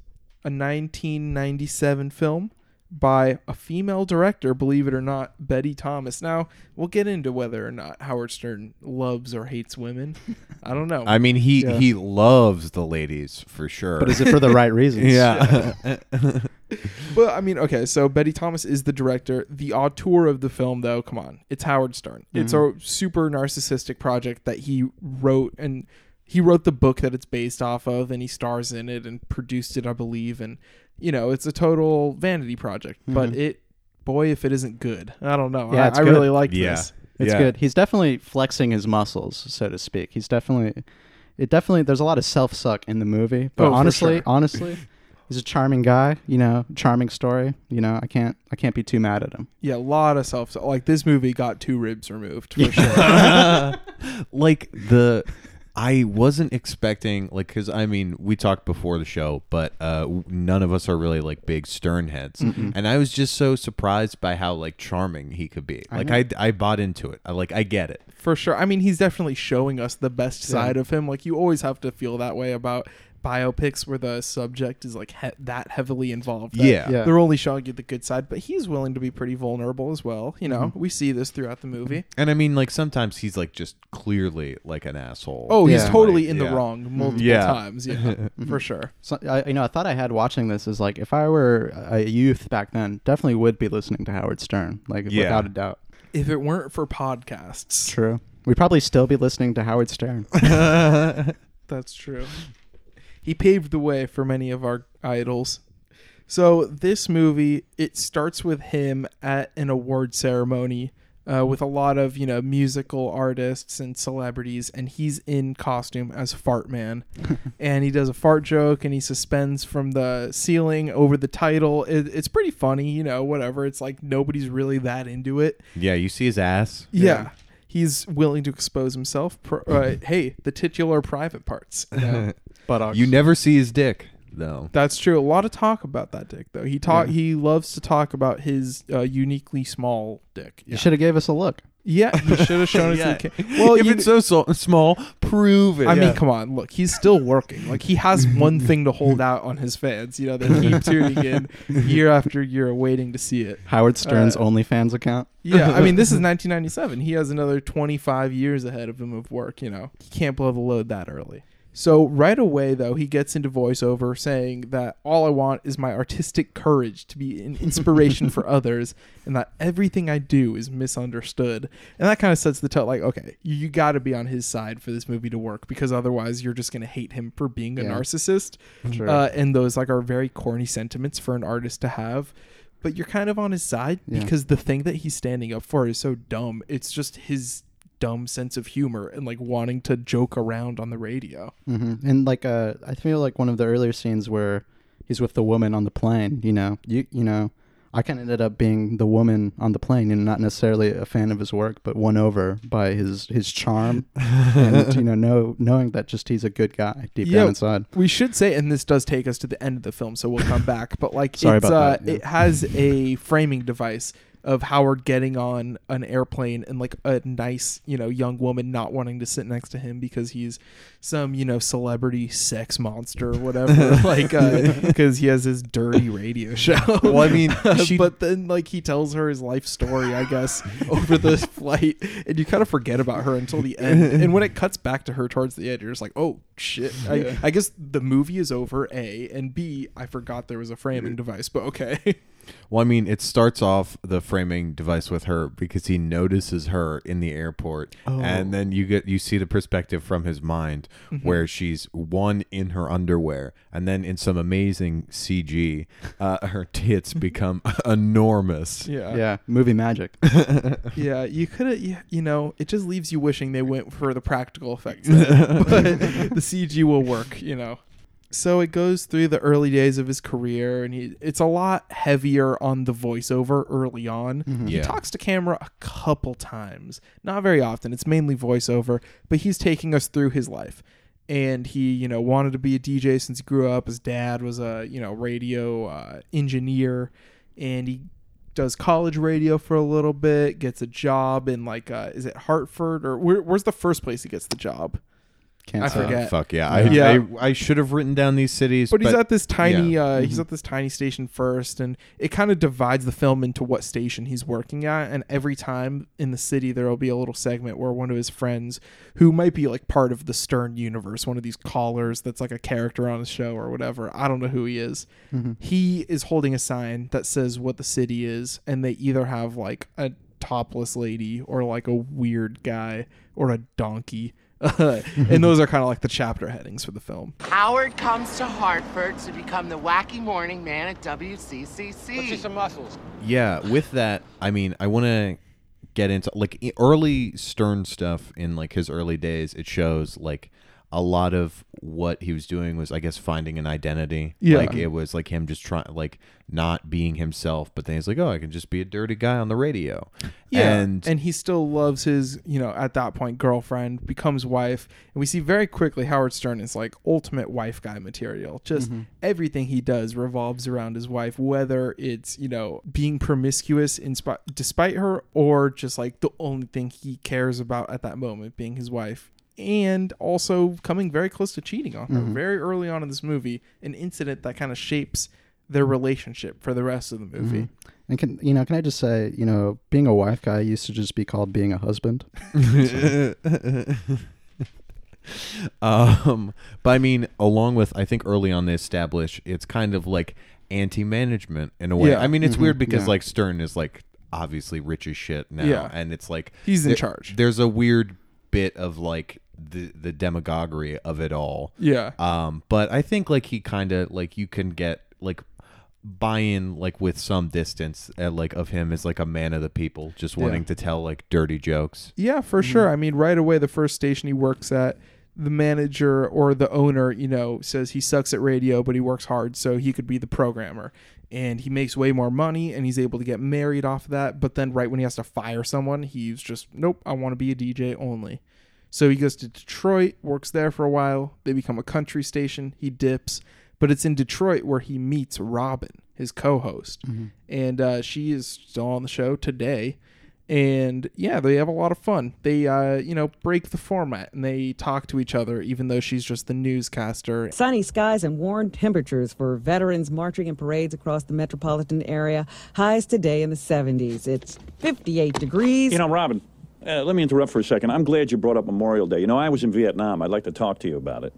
a 1997 film by a female director, believe it or not, Betty Thomas. Now, we'll get into whether or not Howard Stern loves or hates women. I don't know. I mean, he Yeah. he loves the ladies for sure. But is it for the right reasons? yeah. But I mean, okay, so Betty Thomas is the director. The auteur of the film, though, come on, it's Howard Stern. It's mm-hmm. a super narcissistic project that he wrote, and he wrote the book that it's based off of, and he stars in it and produced it, I believe. And you know, it's a total vanity project. But mm-hmm. it, boy, if it isn't good, I don't know. Yeah, I, it's I good. really liked Yeah. this. It's Yeah. good. He's definitely flexing his muscles, so to speak. He's definitely it definitely there's a lot of self suck in the movie. But Oh, honestly, sure. honestly, he's a charming guy, you know, charming story. You know, I can't I can't be too mad at him. Yeah, a lot of self. Like this movie got two ribs removed for sure. like the I wasn't expecting like because I mean we talked before the show, but uh, none of us are really like big Stern heads, and I was just so surprised by how like charming he could be. Like I, I bought into it. I like I get it. for sure. I mean, he's definitely showing us the best side of him. Like you always have to feel that way about biopics where the subject is like he- that heavily involved. that Yeah. Yeah. They're only showing you the good side, but he's willing to be pretty vulnerable as well. You know, Mm-hmm. we see this throughout the movie. And I mean, like sometimes he's like just clearly like an asshole. Oh, he's totally Like, in yeah. the wrong multiple Yeah. times. Yeah, for sure. So, I, you know, I thought I had watching this is like if I were a youth back then, definitely would be listening to Howard Stern, like Yeah. without a doubt. If it weren't for podcasts, True. We'd probably still be listening to Howard Stern. That's true. He paved the way for many of our idols. So this movie, it starts with him at an award ceremony uh, with a lot of you know musical artists and celebrities, and he's in costume as Fart Man, and he does a fart joke and he suspends from the ceiling over the title. It, it's pretty funny, you know. Whatever. It's like nobody's really that into it. yeah, you see his ass. Yeah. He's willing to expose himself. Pro- uh, hey, the titular private parts. You know? But You never see his dick though. That's true. A lot of talk about that dick, though. He talk. He loves to talk about his uh, uniquely small dick. you Yeah, should have gave us a look. yeah he should have shown Yeah. us. The ca- well, if you, it's so, so small, prove it. I Yeah. mean, come on. Look, he's still working. Like he has one thing to hold out on his fans. You know, they keep tuning in year after year, waiting to see it. Howard Stern's Uh, OnlyFans account. Yeah, I mean, this is 1997. He has another 25 years ahead of him of work. You know, he can't blow the load that early. So right away, though, he gets into voiceover, saying that all I want is my artistic courage to be an inspiration for others, and that everything I do is misunderstood. And that kind of sets the tone. Like, okay, you, you got to be on his side for this movie to work, because otherwise, you're just gonna hate him for being a Yeah. narcissist. Sure. Uh, and those like are very corny sentiments for an artist to have. But you're kind of on his side Yeah. because the thing that he's standing up for is so dumb. It's just his dumb sense of humor and like wanting to joke around on the radio. hmm And like, uh, I feel like one of the earlier scenes where he's with the woman on the plane. You know, you you know, I kind of ended up being the woman on the plane, and not necessarily a fan of his work, but won over by his his charm, and you know, know knowing that just he's a good guy deep Yeah. down inside. We should say, and this does take us to the end of the film, so we'll come back. But like, Sorry it's, about uh, that, yeah. it has a framing device of Howard getting on an airplane and like a nice, you know, young woman not wanting to sit next to him because he's some, you know, celebrity sex monster or whatever. like, uh, because he has his dirty radio show. Well, I mean, she- but then like he tells her his life story, I guess, over the flight, and you kind of forget about her until the end. And when it cuts back to her towards the end, you're just like, oh shit. I, I guess the movie is over. A and B. I forgot there was a framing device, but okay. Well, I mean, it starts off the framing device with her because he notices her in the airport, Oh. and then you get you see the perspective from his mind Mm-hmm. where she's one in her underwear, and then in some amazing CG, uh, her tits become enormous. yeah. Yeah, movie magic. Yeah, you could have, you, you know, it just leaves you wishing they went for the practical effects, but the CG will work, you know. So it goes through the early days of his career, and he it's a lot heavier on the voiceover early on. He Yeah. talks to camera a couple times, not very often. It's mainly voiceover, but he's taking us through his life. And he, you know, wanted to be a DJ since he grew up. His dad was a, you know, radio uh, engineer, and he does college radio for a little bit, gets a job in like uh is it Hartford or where, where's the first place he gets the job? Can't I say. forget. Fuck yeah! I, Yeah. I, I should have written down these cities, But he's at this tiny yeah. uh he's at this tiny station first and it kind of divides the film into what station he's working at and every time in the city there'll be a little segment where one of his friends who might be like part of the Stern universe, one of these callers that's like a character on a show or whatever. I don't know who he is. He is holding a sign that says what the city is and they either have like a topless lady or like a weird guy or a donkey. and those are kind of like the chapter headings for the film. Howard comes to Hartford to become the wacky morning man at WCCC. Put some muscles. Yeah, with that, I mean, I want to get into like early Stern stuff in like his early days. It shows like a lot of what he was doing was, I guess, finding an identity. Yeah. like it was like him just trying, like not being himself. But then he's like, oh, I can just be a dirty guy on the radio. Yeah, and, and he still loves his, you know, at that point, girlfriend becomes wife, and we see very quickly Howard Stern is like ultimate wife guy material. Just mm-hmm. everything he does revolves around his wife, whether it's you know being promiscuous in spi- despite her, or just like the only thing he cares about at that moment being his wife. And also coming very close to cheating on her Mhm. very early on in this movie. An incident that kind of shapes their relationship for the rest of the movie. Mhm. And can you know? Can I just say, you know, being a wife guy used to just be called being a husband. um, but I mean, along with I think early on they establish it's kind of like anti-management in a way. Yeah. I mean, it's Mhm, weird because yeah. like Stern is like obviously rich as shit now, Yeah. and it's like He's in there- charge. There's a weird bit of like the the demagoguery of it all. Yeah. Um, but I think like he kind of like you can get like buy in like with some distance uh, like of him as like a man of the people, just Yeah. wanting to tell like dirty jokes. Yeah, for sure. I mean, right away, the first station he works at, the manager or the owner, you know, says he sucks at radio, but he works hard, so he could be the programmer. And he makes way more money, and he's able to get married off of that. But then, right when he has to fire someone, he's just, nope, I want to be a DJ only. So he goes to Detroit, works there for a while. They become a country station. He dips, but it's in Detroit where he meets Robin, his co-host, and uh, she is still on the show today. And yeah, they have a lot of fun. They, uh, you know, break the format and they talk to each other, even though she's just the newscaster. Sunny skies and warm temperatures for veterans marching in parades across the metropolitan area. Highs today in the 70s. It's 58 degrees. You know, Robin, uh, let me interrupt for a second. I'm glad you brought up Memorial Day. You know, I was in Vietnam. I'd like to talk to you about it.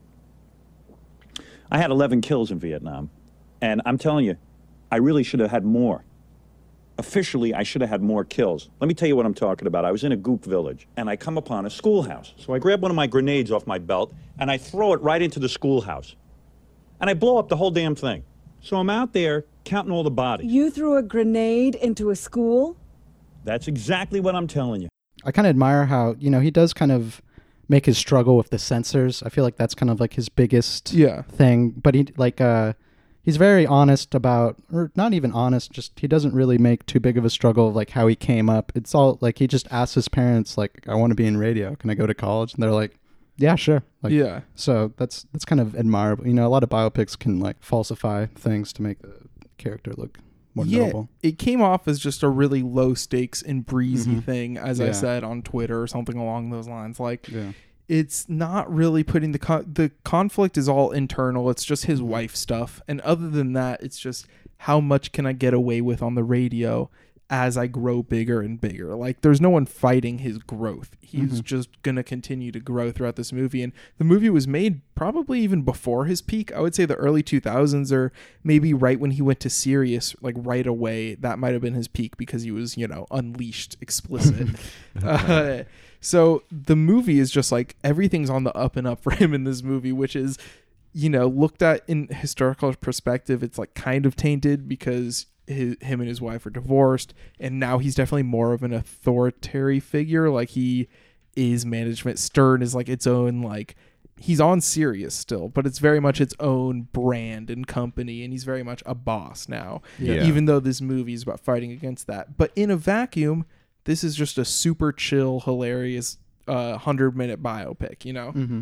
I had 11 kills in Vietnam, and I'm telling you, I really should have had more. Officially, I should have had more kills. Let me tell you what I'm talking about. I was in a gook village, and I come upon a schoolhouse. So I grab one of my grenades off my belt, and I throw it right into the schoolhouse. And I blow up the whole damn thing. So I'm out there counting all the bodies. you threw a grenade into a school? That's exactly what I'm telling you. I kind of admire how you know he does kind of make his struggle with the censors. I feel like that's kind of like his biggest Yeah. thing. But he like uh he's very honest about or not even honest, just he doesn't really make too big of a struggle of like how he came up. It's all like he just asks his parents like I want to be in radio. Can I go to college? And they're like yeah, sure. Like, Yeah. So that's that's kind of admirable. You know, a lot of biopics can like falsify things to make the character look more yeah, it came off as just a really low stakes and breezy Mhm. thing, as I said on Twitter or something along those lines. Like, Yeah. it's not really putting the con- the conflict is all internal. It's just his wife stuff, and other than that, it's just how much can I get away with on the radio as I grow bigger and bigger. Like, there's no one fighting his growth. He's Mhm. just gonna continue to grow throughout this movie, and the movie was made probably even before his peak. I would say the early 2000s, or maybe right when he went to Sirius, like right away. That might have been his peak because he was, you know, unleashed, explicit. uh, so the movie is just like everything's on the up and up for him in this movie, which is, you know, looked at in historical perspective, it's like kind of tainted because his, him and his wife are divorced, and now he's definitely more of an authoritarian figure. Like he is management. Stern is like its own like he's on Sirius still, but it's very much its own brand and company, and he's very much a boss now. Yeah. Even though this movie is about fighting against that, but in a vacuum, this is just a super chill, hilarious, uh, hundred minute biopic. You know, Mm-hmm.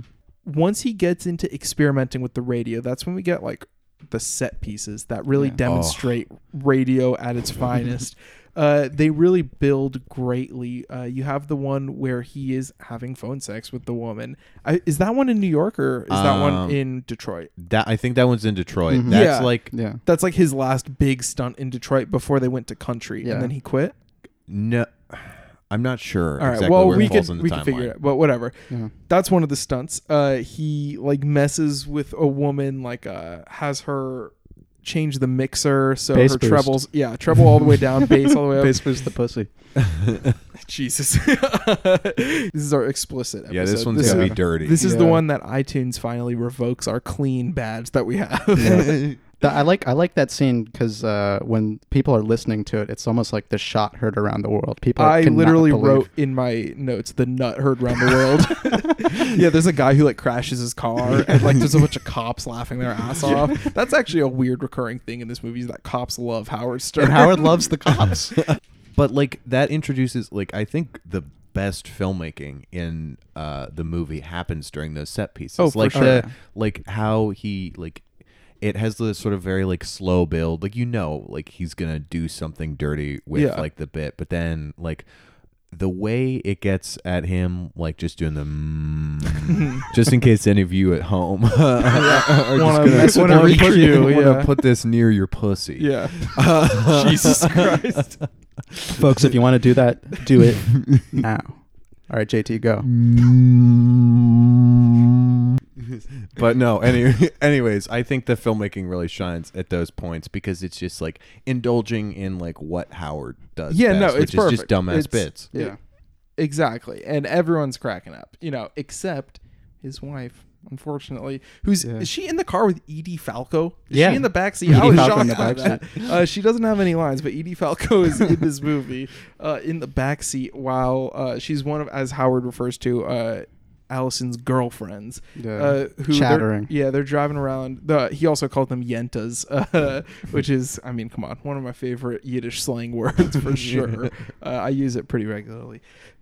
once he gets into experimenting with the radio, that's when we get like the set pieces that really Yeah. demonstrate radio at its finest. Uh, they really build greatly. Uh, you have the one where he is having phone sex with the woman. I, is that one in New York or is that one Um, in Detroit? That I think that one's in Detroit. Mhm. That's Yeah. like Yeah. That's like his last big stunt in Detroit before they went to country, Yeah. and then he quit. no. I'm not sure All right. exactly well, where we it falls could in the we timeline. could figure it out, but whatever. Yeah. That's one of the stunts. Uh, he like messes with a woman, like uh, has her change the mixer so Bass her boost. trebles, yeah, treble all the way down, bass all the way up. Bass boost the pussy. Jesus, this is our explicit. Episode. Yeah, this one's this gonna is, be dirty. This is the one that iTunes finally revokes our clean badge that we have. That- I like I like that scene because uh, when people are listening to it, it's almost like the shot heard around the world. People I literally believe- wrote in my notes the nut heard around the world. yeah, there's a guy who like crashes his car and like there's a bunch of cops laughing their ass off. That's actually a weird recurring thing in this movie is that cops love Howard Stern. and Howard loves the cops. but like that introduces like I think the best filmmaking in uh the movie happens during those set pieces. Oh, for like sure. the like how he like it has this sort of very like slow build. Like you know like he's gonna do something dirty with Yeah. like the bit, but then like the way it gets at him, like just doing the, mm, just in case any of you at home are just Wanna gonna, mess with wanna the put, EQ, wanna yeah. put this near your pussy. Yeah. Jesus Christ. Folks, if you want to do that, do it now. All right, JT, go. but no, any, anyways, I think the filmmaking really shines at those points because it's just like indulging in like what Howard does. Yeah, best, no, which it's is perfect. just dumbass It's- bits. Yeah. Exactly. And everyone's cracking up, you know, except his wife, unfortunately. Who's Yeah. is she in the car with Edie Falco? Is Yeah. she in the backseat? Edie I was Falco shocked by that. Uh, she doesn't have any lines, but Edie Falco is in this movie uh, in the backseat while uh, she's one of, as Howard refers to, uh, Allison's girlfriends. Yeah. Uh, who they're- Yeah, they're driving around. The he also called them yentas, uh, which is, I mean, come on, one of my favorite Yiddish slang words for sure. uh, I use it pretty regularly.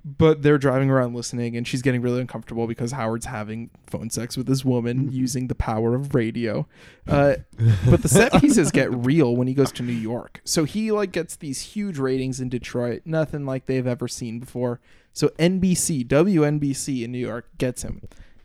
But they're driving around listening, and she's getting really uncomfortable because Howard's having phone sex with this woman using the power of radio. Uh, but the set pieces get real when he goes to New York. So he like gets these huge ratings in Detroit, nothing like they've ever seen before. So NBC, WNBC in New York gets him.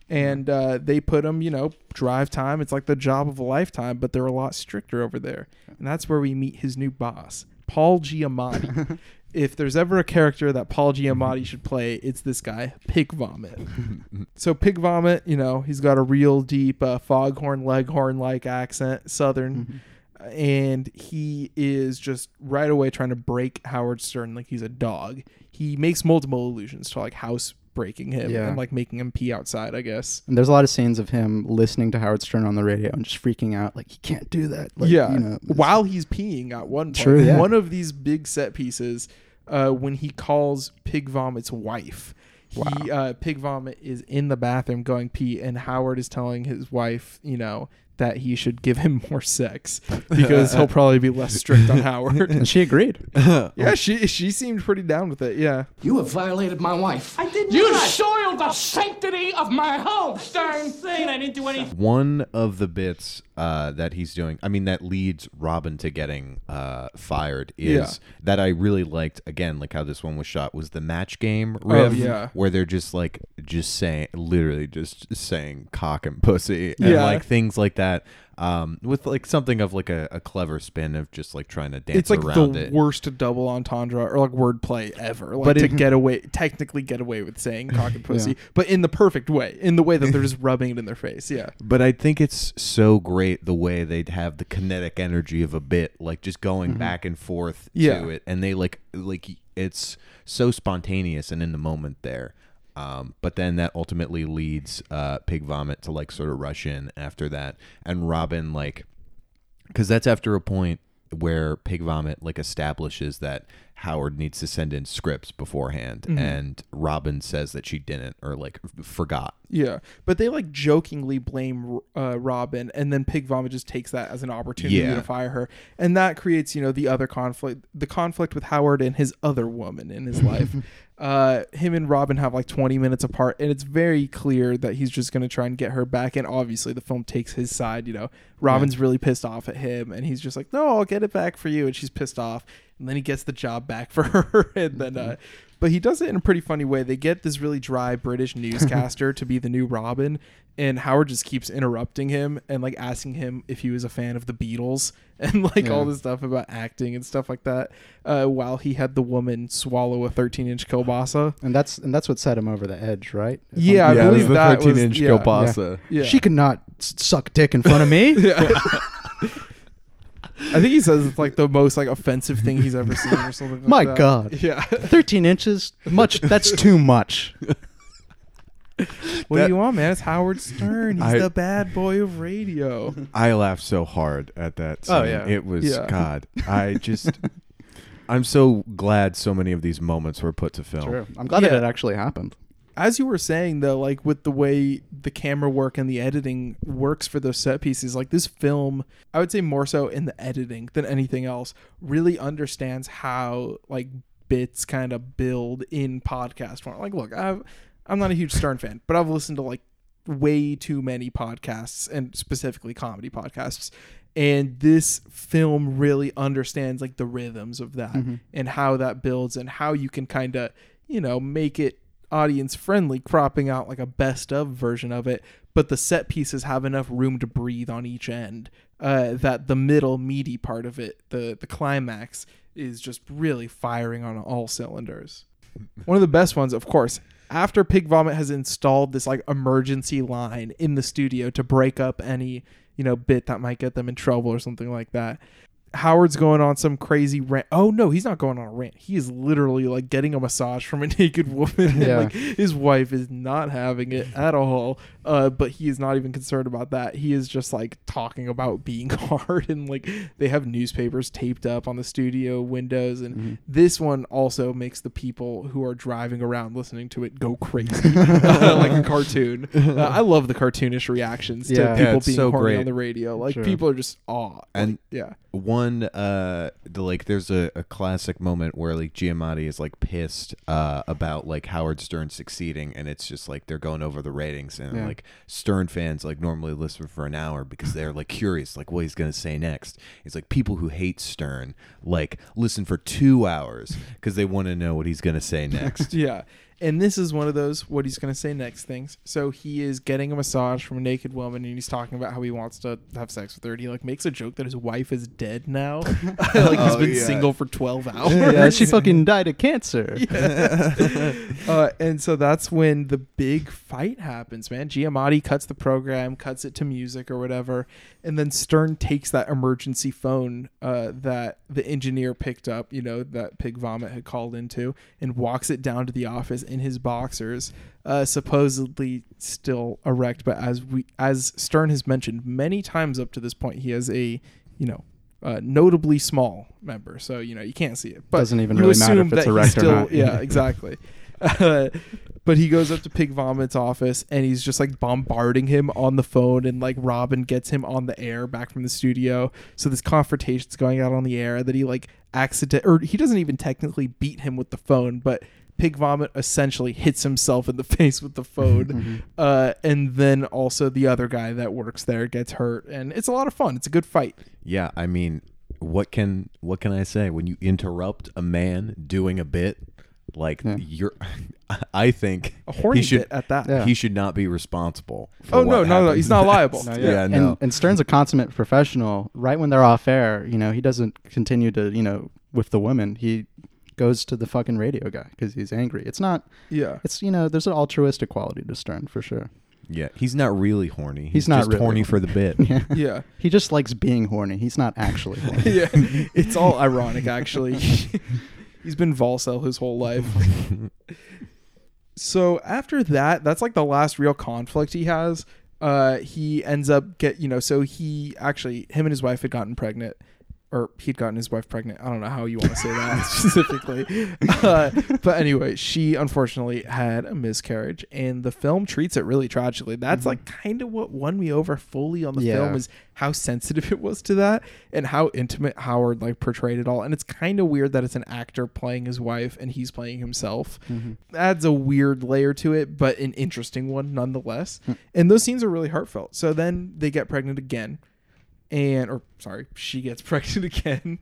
And uh, they put him, you know, drive time. It's like the job of a lifetime, but they're a lot stricter over there. And that's where we meet his new boss, Paul Giamatti. if there's ever a character that Paul Giamatti should play, it's this guy, Pig Vomit. so Pig Vomit, you know, he's got a real deep uh, foghorn leghorn like accent, southern, and he is just right away trying to break Howard Stern like he's a dog. He makes multiple allusions to like house breaking him Yeah. and like making him pee outside, I guess. And there's a lot of scenes of him listening to Howard Stern on the radio and just freaking out, like he can't do that. Like, yeah, you know, while he's peeing at one point. True, yeah. One of these big set pieces, uh, when he calls Pig Vomit's wife. He, uh, Pig Vomit is in the bathroom going pee, and Howard is telling his wife, you know, that he should give him more sex because he'll probably be less strict on Howard. and she agreed. yeah, she she seemed pretty down with it. Yeah. You have violated my wife. I did not. You not. soiled the sanctity of my home, Stern. Saying I didn't do anything. One of the bits uh, that he's doing, I mean, that leads Robin to getting uh, fired is Yeah. that I really liked. Again, like how this one was shot was the match game Oh, riff, yeah. where they're just like just saying, literally just saying cock and pussy, and Yeah. like things like that. Um, with like something of like a, a clever spin of just like trying to dance It's like around the it. worst double entendre or like wordplay ever. Like But to it- get away, technically get away with saying cock and pussy, but in the perfect way, in the way that they're just rubbing it in their face. Yeah. But I think it's so great the way they'd have the kinetic energy of a bit, like just going back and forth Yeah. to it, and they like like it's so spontaneous and in the moment there. Um, but then that ultimately leads uh, Pig Vomit to like sort of rush in after that, and Robin like because that's after a point where Pig Vomit like establishes that Howard needs to send in scripts beforehand, Mhm. and Robin says that she didn't or like forgot. Yeah, but they like jokingly blame uh, Robin, and then Pig Vomit just takes that as an opportunity Yeah. to fire her, and that creates you know the other conflict, the conflict with Howard and his other woman in his life. uh, him and Robin have like twenty minutes apart, and it's very clear that he's just gonna try and get her back. And obviously, the film takes his side. You know, Robin's really pissed off at him, and he's just like, "No, I'll get it back for you," and she's pissed off, and then he gets the job back for her, and then. Uh, but he does it in a pretty funny way. They get this really dry British newscaster to be the new Robin, and Howard just keeps interrupting him and like asking him if he was a fan of the Beatles and like all Yeah. this stuff about acting and stuff like that. Uh, while he had the woman swallow a 13 inch kielbasa. And that's and that's what set him over the edge, right? If Yeah, I'm- I believe that was yeah. kielbasa. Yeah. She could not suck dick in front of me. I think he says it's like the most like offensive thing he's ever seen or something. Like My that. God. Yeah. Thirteen inches, much. That's too much. What That- do you want, man? It's Howard Stern. He's I- the bad boy of radio. I laughed so hard at that. Oh, scene. Oh, yeah. it was Yeah. God. I just, I'm so glad so many of these moments were put to film. True. I'm glad that Yeah. it actually happened. As you were saying though like with the way the camera work and the editing works for those set pieces like this film i would say more so in the editing than anything else really understands how like bits kind of build in podcast form like look i've i'm not a huge stern fan but i've listened to like way too many podcasts and specifically comedy podcasts and this film really understands like the rhythms of that Mhm. and how that builds and how you can kind of you know, make it audience friendly, cropping out like a best of version of it, but the set pieces have enough room to breathe on each end. Uh, that the middle meaty part of it, the the climax, is just really firing on all cylinders. One of the best ones, of course, after Pig Vomit has installed this like emergency line in the studio to break up any, you know, bit that might get them in trouble or something like that. Howard's going on some crazy rant. Oh no, he's not going on a rant. He is literally like getting a massage from a naked woman. and, Yeah. like his wife is not having it at all. Uh, but he is not even concerned about that. He is just like talking about being hard and like they have newspapers taped up on the studio windows and Mm-hmm. this one also makes the people who are driving around listening to it go crazy uh, like a cartoon. Uh, I love the cartoonish reactions to people Yeah, being so horny great. on the radio. Like Sure. people are just aw. And like, yeah. one uh the, like there's a, a classic moment where like Giamatti is like pissed uh about like Howard Stern succeeding and it's just like they're going over the ratings and Yeah. like Stern fans like normally listen for an hour because they're like curious like what he's gonna say next. It's like people who hate Stern like listen for two hours because they want to know what he's gonna say next. yeah. And this is one of those what he's going to say next things. So he is getting a massage from a naked woman and he's talking about how he wants to have sex with her. And he like makes a joke that his wife is dead now. like he's Oh, been yeah. single for 12 hours. yeah, she fucking died of cancer. uh, and so that's when the big fight happens, man. Giamatti cuts the program, cuts it to music or whatever, and then Stern takes that emergency phone uh, that the engineer picked up, you know, that Pig Vomit had called into, and walks it down to the office in his boxers, uh, supposedly still erect. But as we, as Stern has mentioned many times up to this point, he has a, you know. Uh, notably small member, so you know you can't see it. But Doesn't even really matter if it's erect or not. Yeah, exactly. Uh, but he goes up to Pig Vomit's office and he's just like bombarding him on the phone, and like Robin gets him on the air back from the studio. So this confrontation's going out on the air that he like accident or he doesn't even technically beat him with the phone, but Pig Vomit essentially hits himself in the face with the phone. uh, and then also the other guy that works there gets hurt, and it's a lot of fun. It's a good fight. Yeah, I mean, what can what can I say when you interrupt a man doing a bit? Like Yeah. you're, I think A horny he should bit at that. Yeah. he should not be responsible. For Oh, no, what no, no, he's not liable. No, yeah, and, no. and Stern's a consummate professional. Right when they're off air, you know, he doesn't continue to, you know, with the women. He goes to the fucking radio guy because he's angry. It's not. Yeah. It's you know, there's an altruistic quality to Stern for sure. yeah, he's not really horny. He's, He's not just really horny horny. for the bit. Yeah. Yeah. He just likes being horny. He's not actually horny. yeah, it's all ironic actually. He's been Volcel his whole life. so after that, that's like the last real conflict he has. Uh, he ends up get you know, so he actually him and his wife had gotten pregnant. Or he'd gotten his wife pregnant. I don't know how you want to say that specifically. Uh, but anyway, she unfortunately had a miscarriage, and the film treats it really tragically. That's mm-hmm. like kind of what won me over fully on the Yeah. film is how sensitive it was to that and how intimate Howard like portrayed it all. And it's kind of weird that it's an actor playing his wife and he's playing himself. Mm-hmm. Adds a weird layer to it, but an interesting one nonetheless. Hmm. And those scenes are really heartfelt. So then they get pregnant again. And or sorry, she gets pregnant again.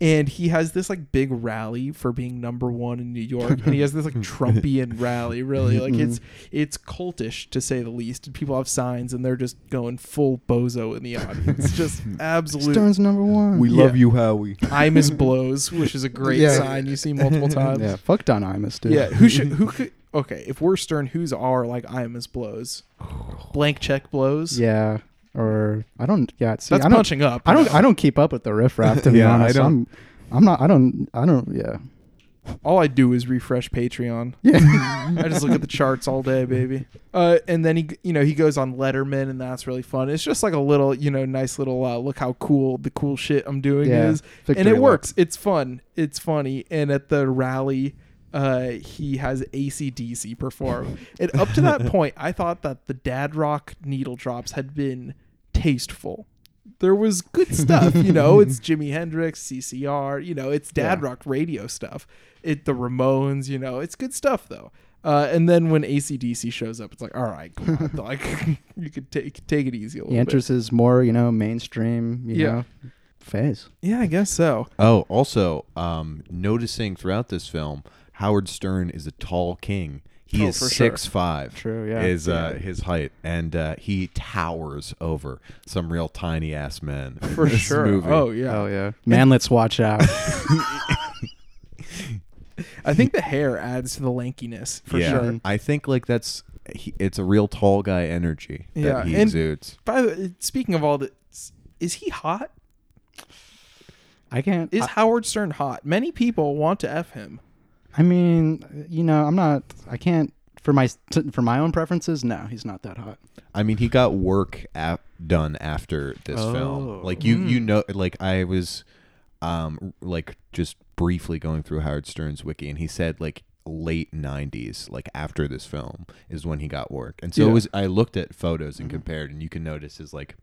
And he has this like big rally for being number one in New York, and he has this like Trumpian rally. Really, like it's it's cultish to say the least. And people have signs, and they're just going full bozo in the audience. Just absolute. Stern's number one. We Yeah. love you, Howie. Imus blows, which is a great Yeah. sign you see multiple times. yeah, fuck Don Imus, dude. Yeah, who should who could okay, if we're Stern, who's our like Imus blows? Blank check blows. Yeah. Or I don't. Yeah. See, That's I don't, punching up. I don't. I don't keep up with the riffraff to be Yeah, I honest. don't- I'm. I'm not. I don't. I don't. Yeah. All I do is refresh Patreon. Yeah. I just look at the charts all day, baby. Uh, and then he, you know, he goes on Letterman, and that's really fun. It's just like a little, you know, nice little uh, look how cool the cool shit I'm doing Yeah, is, victory and it lap. works. It's fun. It's funny. And at the rally, uh, he has ACDC perform. and up to that point, I thought that the Dad Rock needle drops had been tasteful. There was good stuff, you know. It's Jimi Hendrix, CCR, you know. It's Dad Yeah. Rock radio stuff. It the Ramones, you know. It's good stuff though. Uh, and then when ACDC shows up, it's like, all right, come on, like you could take take it easy a little He enters bit. his more, you know, mainstream, you Yeah. know, phase. Yeah, I guess so. Oh, also, um, noticing throughout this film Howard Stern is a tall king. He Oh, is for sure. six five. True, yeah. Is uh, Yeah. his height, and uh, he towers over some real tiny ass men. in For this sure. movie. Oh yeah. Oh yeah, man, let's watch out. I think the hair adds to the lankiness for yeah. sure. I think like that's he, it's a real tall guy energy that Yeah, he and- exudes. By the way, speaking of all this, is he hot? I can't. Is I, Howard Stern hot? Many people want to f him. I mean, you know, I'm not. I can't for my t- for my own preferences. No, he's not that hot. I mean, he got work ap- done after this Oh. film. Like you, you Hmm. know, like I was, um, like just briefly going through Howard Stern's wiki, and he said like late '90s, like after this film, is when he got work. And so Yeah. it was. I looked at photos Mm-hmm. and compared, and you can notice his like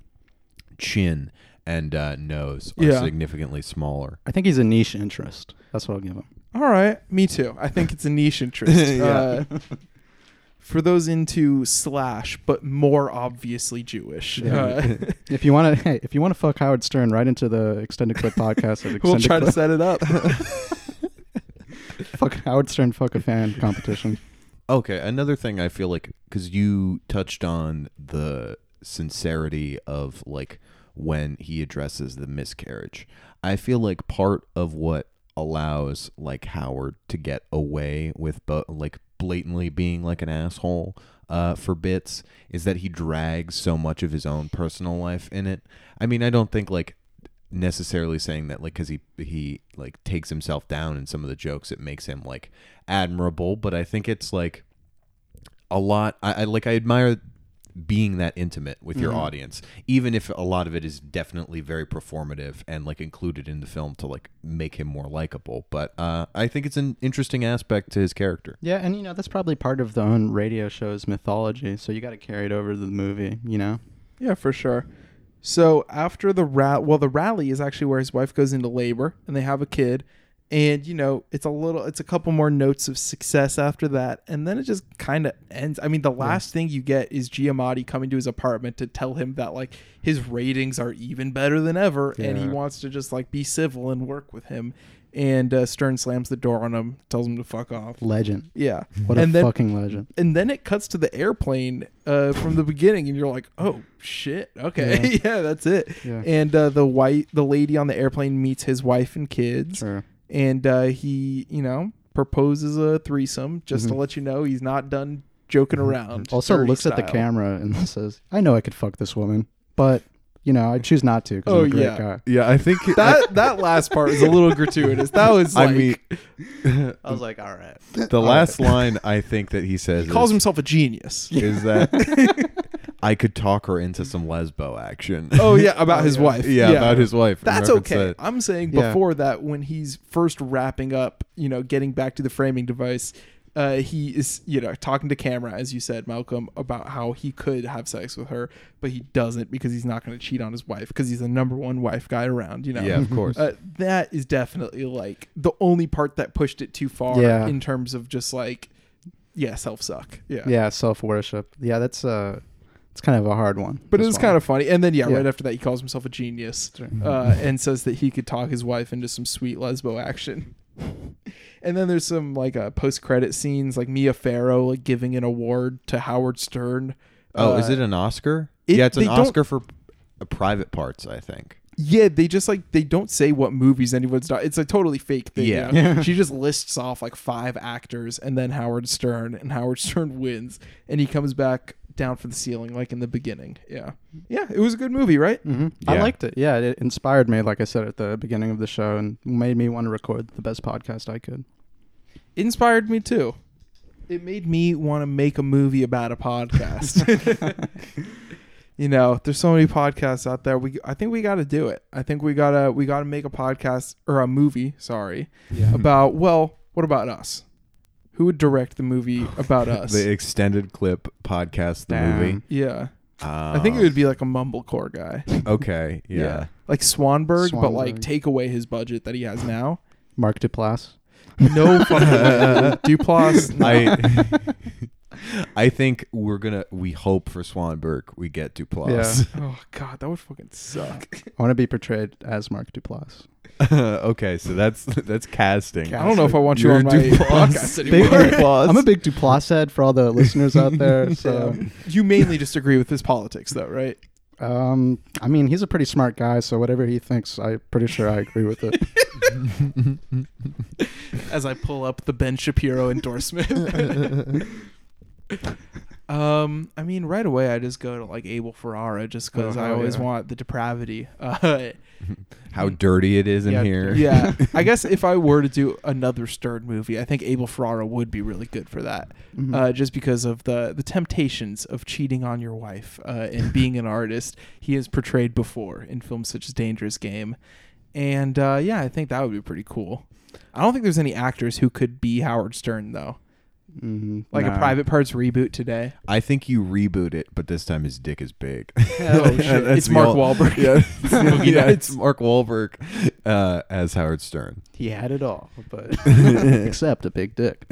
chin and uh, nose are Yeah. significantly smaller. I think he's a niche interest. That's what I'll give him. All right, me too. I think it's a niche interest. Yeah. uh, for those into slash, but more obviously Jewish. Uh, If you want to, hey, if you want to fuck Howard Stern, right into the extended clip podcast. At we'll Extended try to set it up. fuck Howard Stern, fuck a fan competition. Okay, another thing I feel like because you touched on the sincerity of like when he addresses the miscarriage, I feel like part of what allows like Howard to get away with but like blatantly being like an asshole uh, for bits is that he drags so much of his own personal life in it. I mean, I don't think like necessarily saying that like because he he like takes himself down in some of the jokes it makes him like admirable but i think it's like a lot i, I like i admire being that intimate with your Mhm. audience even if a lot of it is definitely very performative and like included in the film to like make him more likable but uh i think it's an interesting aspect to his character Yeah, and you know that's probably part of the own radio show's mythology. So you got to carry it over to the movie. You know. Yeah, for sure. So after the rat, well, the rally is actually where his wife goes into labor and they have a kid, and you know it's a little, it's a couple more notes of success after that, and then it just kind of ends. I mean, the last thing you get is Giamatti coming to his apartment to tell him that like his ratings are even better than ever, and he wants to just like be civil and work with him. And uh, Stern slams the door on him, tells him to fuck off. Legend. Yeah, What and a then, fucking legend. and then it cuts to the airplane uh, from the beginning, and you're like, "Oh shit, okay, yeah, that's it." Yeah. And uh, the white, the lady on the airplane meets his wife and kids, Sure. And uh, he, you know, proposes a threesome just to Mhm. let you know he's not done joking around. Also dirty looks at the camera and says, "I know I could fuck this woman, but you know I choose not to because Oh, I'm a great yeah. guy." yeah i think That that last part was a little gratuitous. That was i mean I was like, "All right." the last line i think that he says he calls is, himself a genius. is that i could talk her into some lesbo action Oh yeah, about Oh, his yeah. wife. yeah, about his wife in That's reference okay. that- I'm saying Yeah. before that, when he's first wrapping up, you know, getting back to the framing device, uh, he is, you know, talking to camera, as you said, Malcolm, about how he could have sex with her, but he doesn't because he's not going to cheat on his wife because he's the number one wife guy around. You know. yeah of course Uh, that is definitely like the only part that pushed it too far Yeah. in terms of just like, yeah, self suck. Yeah. Yeah, self worship. Yeah, that's uh, it's kind of a hard one. But it this was kind of funny. And then, yeah, Yeah. right after that, he calls himself a genius uh, and says that he could talk his wife into some sweet lesbo action. and then there's some like uh, post credit scenes, like Mia Farrow like giving an award to Howard Stern. Oh, Uh, is it an Oscar? it- yeah, it's an Oscar for uh, private parts, I think. Yeah, they just like they don't say what movies anyone's done. It's a totally fake thing. Yeah. you know? she just lists off like five actors and then Howard Stern, and Howard Stern wins, and he comes back down for the ceiling like in the beginning. Yeah, yeah, it was a good movie, right? hmm I liked it. Yeah, it inspired me, like I said at the beginning of the show, and made me want to record the best podcast I could. Inspired me too. It made me want to make a movie about a podcast. you know, there's so many podcasts out there. We I think we got to do it. I think we got to we got to make a podcast or a movie, sorry, Yeah. about well, what about us? Who would direct the movie about us? The extended clip podcast, the Damn. movie. yeah. Uh, I think it would be like a mumblecore guy. Okay, yeah. Like Swanberg, but like take away his budget that he has now. Mark Duplass. No fucking. Duplass. no. I I think we're gonna. We hope for Swanberg we get Duplass. Yeah. Oh god, that would fucking suck. I want to be portrayed as Mark Duplass. okay, so that's that's casting. I don't know if I want you You're on my Duplass. podcast Big, anymore. Duplass. I'm a big Duplass head for all the listeners out there. So, you mainly disagree with his politics, though, right? um, I mean, he's a pretty smart guy. So whatever he thinks, I'm pretty sure I agree with it. As I pull up the Ben Shapiro endorsement. Um, I mean, right away I just go to like Abel Ferrara, just because Oh, I always yeah. want the depravity. Uh, How dirty it is in yeah, here. Yeah, I guess if I were to do another Stern movie, I think Abel Ferrara would be really good for that, Mhm. uh, just because of the the temptations of cheating on your wife uh, and being an artist. He has portrayed before in films such as Dangerous Game, and uh, yeah, I think that would be pretty cool. I don't think there's any actors who could be Howard Stern though, Mhm. like a Private Parts reboot today. I think you reboot it, but this time his dick is big. Oh, shit. It's Mark ol- Wahlberg. Yeah, yeah it's Mark Wahlberg uh, as Howard Stern. He had it all, but except a big dick.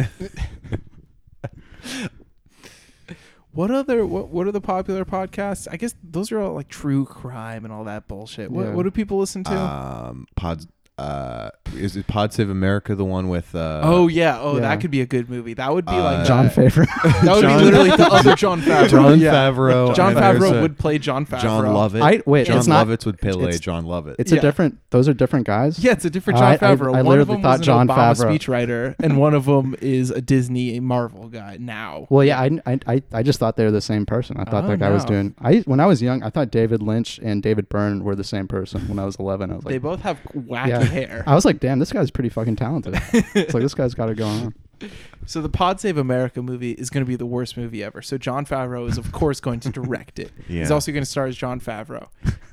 What other what what are the popular podcasts? I guess those are all like true crime and all that bullshit. What Yeah. what do people listen to? Um, Pod, uh, is it Pod Save America the one with? Uh, oh yeah, oh yeah. that could be a good movie. That would be Uh, like Jon Favreau. That would John- be literally the other Jon Favreau. John yeah. Favreau. John and there's Favreau a- would play Jon Favreau. Jon Lovett. I- wait, John it's not- Lovitz would play it's- Jon Lovett. It's Yeah. a different. Those are different guys. Yeah, it's a different John I- I- Favreau. I one of literally them thought was John Obama Favreau. speechwriter, and one of them is a Disney Marvel guy now. Well, yeah, I, I, I, I just thought they were the same person. I thought Oh, that guy was doing. I when I was young, I thought David Lynch and David Byrne were the same person. When I was 11, I was like, they both have wacky yeah. Hair. I was like, damn, this guy's pretty fucking talented. it's like this guy's got it going on. So the Pod Save America movie is going to be the worst movie ever. So Jon Favreau is of course going to direct it. He's also going to star as Jon Favreau.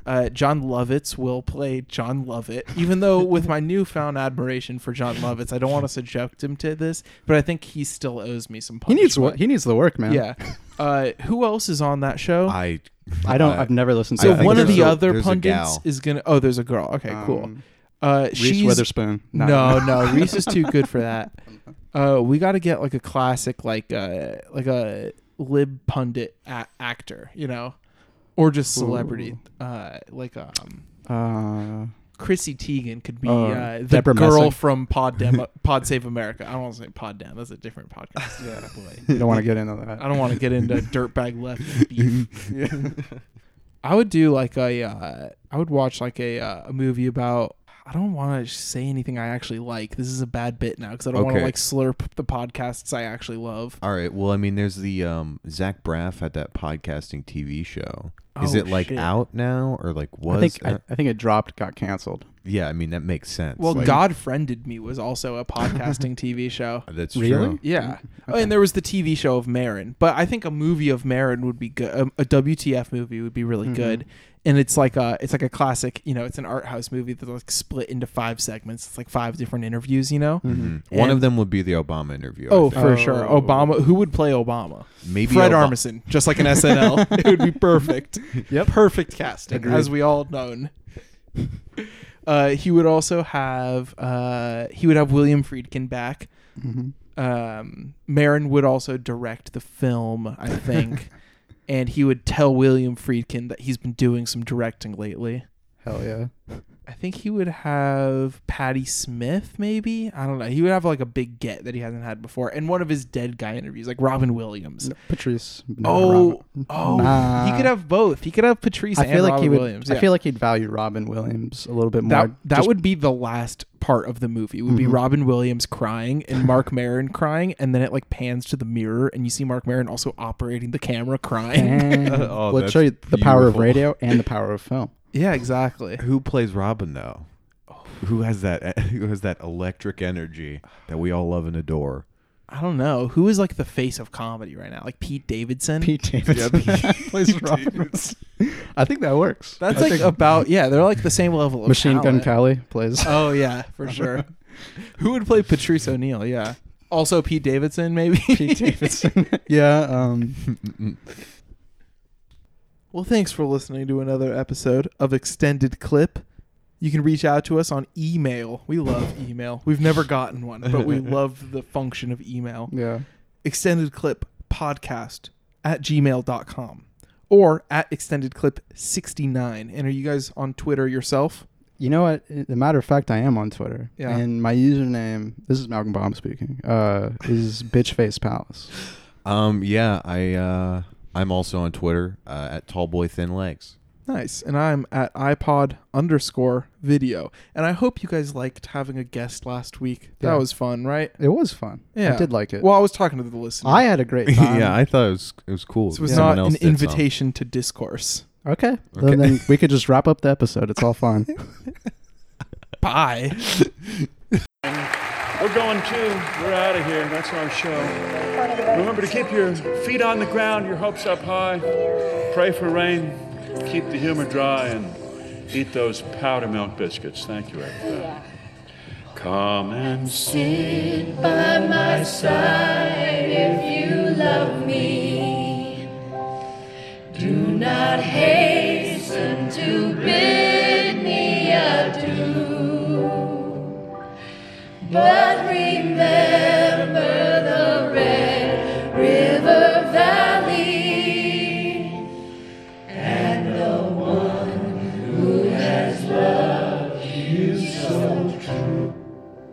Uh, Jon Lovitz will play Jon Lovett. Even though with my newfound admiration for Jon Lovitz, I don't want to subject him to this, but I think he still owes me some He needs what he needs the work, man. Yeah. Uh, who else is on that show? I. I don't. uh, I've never listened to. so I that. think one of the a- other there's pundits is gonna. Oh, there's a girl. Okay, cool. Uh, Reese she's Witherspoon. no, no, Reese is too good for that. Uh, we got to get like a classic, like uh, like a lib pundit a- actor, you know, or just celebrity, uh, like um, Uh, Chrissy Teigen could be Oh, uh, the Debra girl Messing. from Pod Dem- Pod Save America. I don't want to say Pod Dem. That's a different podcast. Yeah. boy. you don't want to get into that. I don't want to get into dirtbag left beef. yeah. I would do like a, uh, I would watch like a, uh, a movie about. I don't want to say anything I actually like. This is a bad bit now because I don't want to Okay. like slurp the podcasts I actually love. All right. Well, I mean, there's the um, Zach Braff had that podcasting TV show. Is Oh, it like shit. out now or like was? I think I, I think it dropped, got canceled. Yeah, I mean that makes sense. Well, Like, God Friended Me was also a podcasting TV show. That's Really? true. Yeah. Oh, and there was the TV show of Maron, but I think a movie of Maron would be good. Um, a WTF movie would be really Mhm. good. And it's like a, it's like a classic. You know, it's an art house movie that's like split into five segments. It's like five different interviews. You know. Mhm. One of them would be the Obama interview. Oh, think. for sure. Oh. Obama. Who would play Obama? maybe Fred Oba- Armisen, just like an SNL. it would be perfect. Yep. Perfect casting, Agreed. as we all known. Uh, he would also have uh, he would have William Friedkin back. hmm Um, Maron would also direct the film, I think, and he would tell William Friedkin that he's been doing some directing lately. Hell yeah. I think he would have Patti Smith, maybe. I don't know. He would have like a big get that he hasn't had before, and one of his dead guy interviews, like Robin Williams. No, Patrice. no, oh, Robin. oh, Nah. he could have both. He could have Patrice I and feel like Robin he would. Williams. I feel like he'd value Robin Williams a little bit more. that that just- would be the last part of the movie. It Would be Mhm. Robin Williams crying and Mark Maron crying, and then it like pans to the mirror, and you see Mark Maron also operating the camera crying. And Oh, let's that's show you the power of radio and the power of film. Yeah, exactly. Who plays Robin though? Who has that? Who has that electric energy that we all love and adore? I don't know who is like the face of comedy right now, like Pete Davidson. Pete Davidson plays Robin. I think that works. That's I like think about yeah. They're like the same level of Machine Gun talent. Kelly plays. Oh yeah, for sure. Who would play Patrice O'Neal? Yeah. Also Pete Davidson, maybe. Pete Davidson. yeah. Um, Well, thanks for listening to another episode of Extended Clip. You can reach out to us on email. We love email. We've never gotten one, but we love the function of email. yeah. Extended Clip Podcast at gmail.com or at Extended Clip 69. And are you guys on Twitter yourself? You know what? As a matter of fact, I am on Twitter. Yeah. And my username, this is Malcolm Baum speaking, uh, is Bitchface Palace. Um, yeah, I uh, I'm also on Twitter uh, at Tallboy Thin Legs. Nice. And I'm at iPod underscore video. And I hope you guys liked having a guest last week. That Yeah. was fun, right? It was fun. Yeah. I did like it. Well, I was talking to the listener. I had a great time. yeah, I thought it was it was cool. This was Someone not an did some. invitation to discourse. Okay. Okay. Then, then we could just wrap up the episode. It's all fine. Bye. We're going too. We're out of here. That's our show. Remember to keep your feet on the ground, your hopes up high. Pray for rain. Keep the humor dry and eat those Powdermilk biscuits. Thank you, everybody. Come and Sit by my side if you love me. Do not hasten to bid but remember.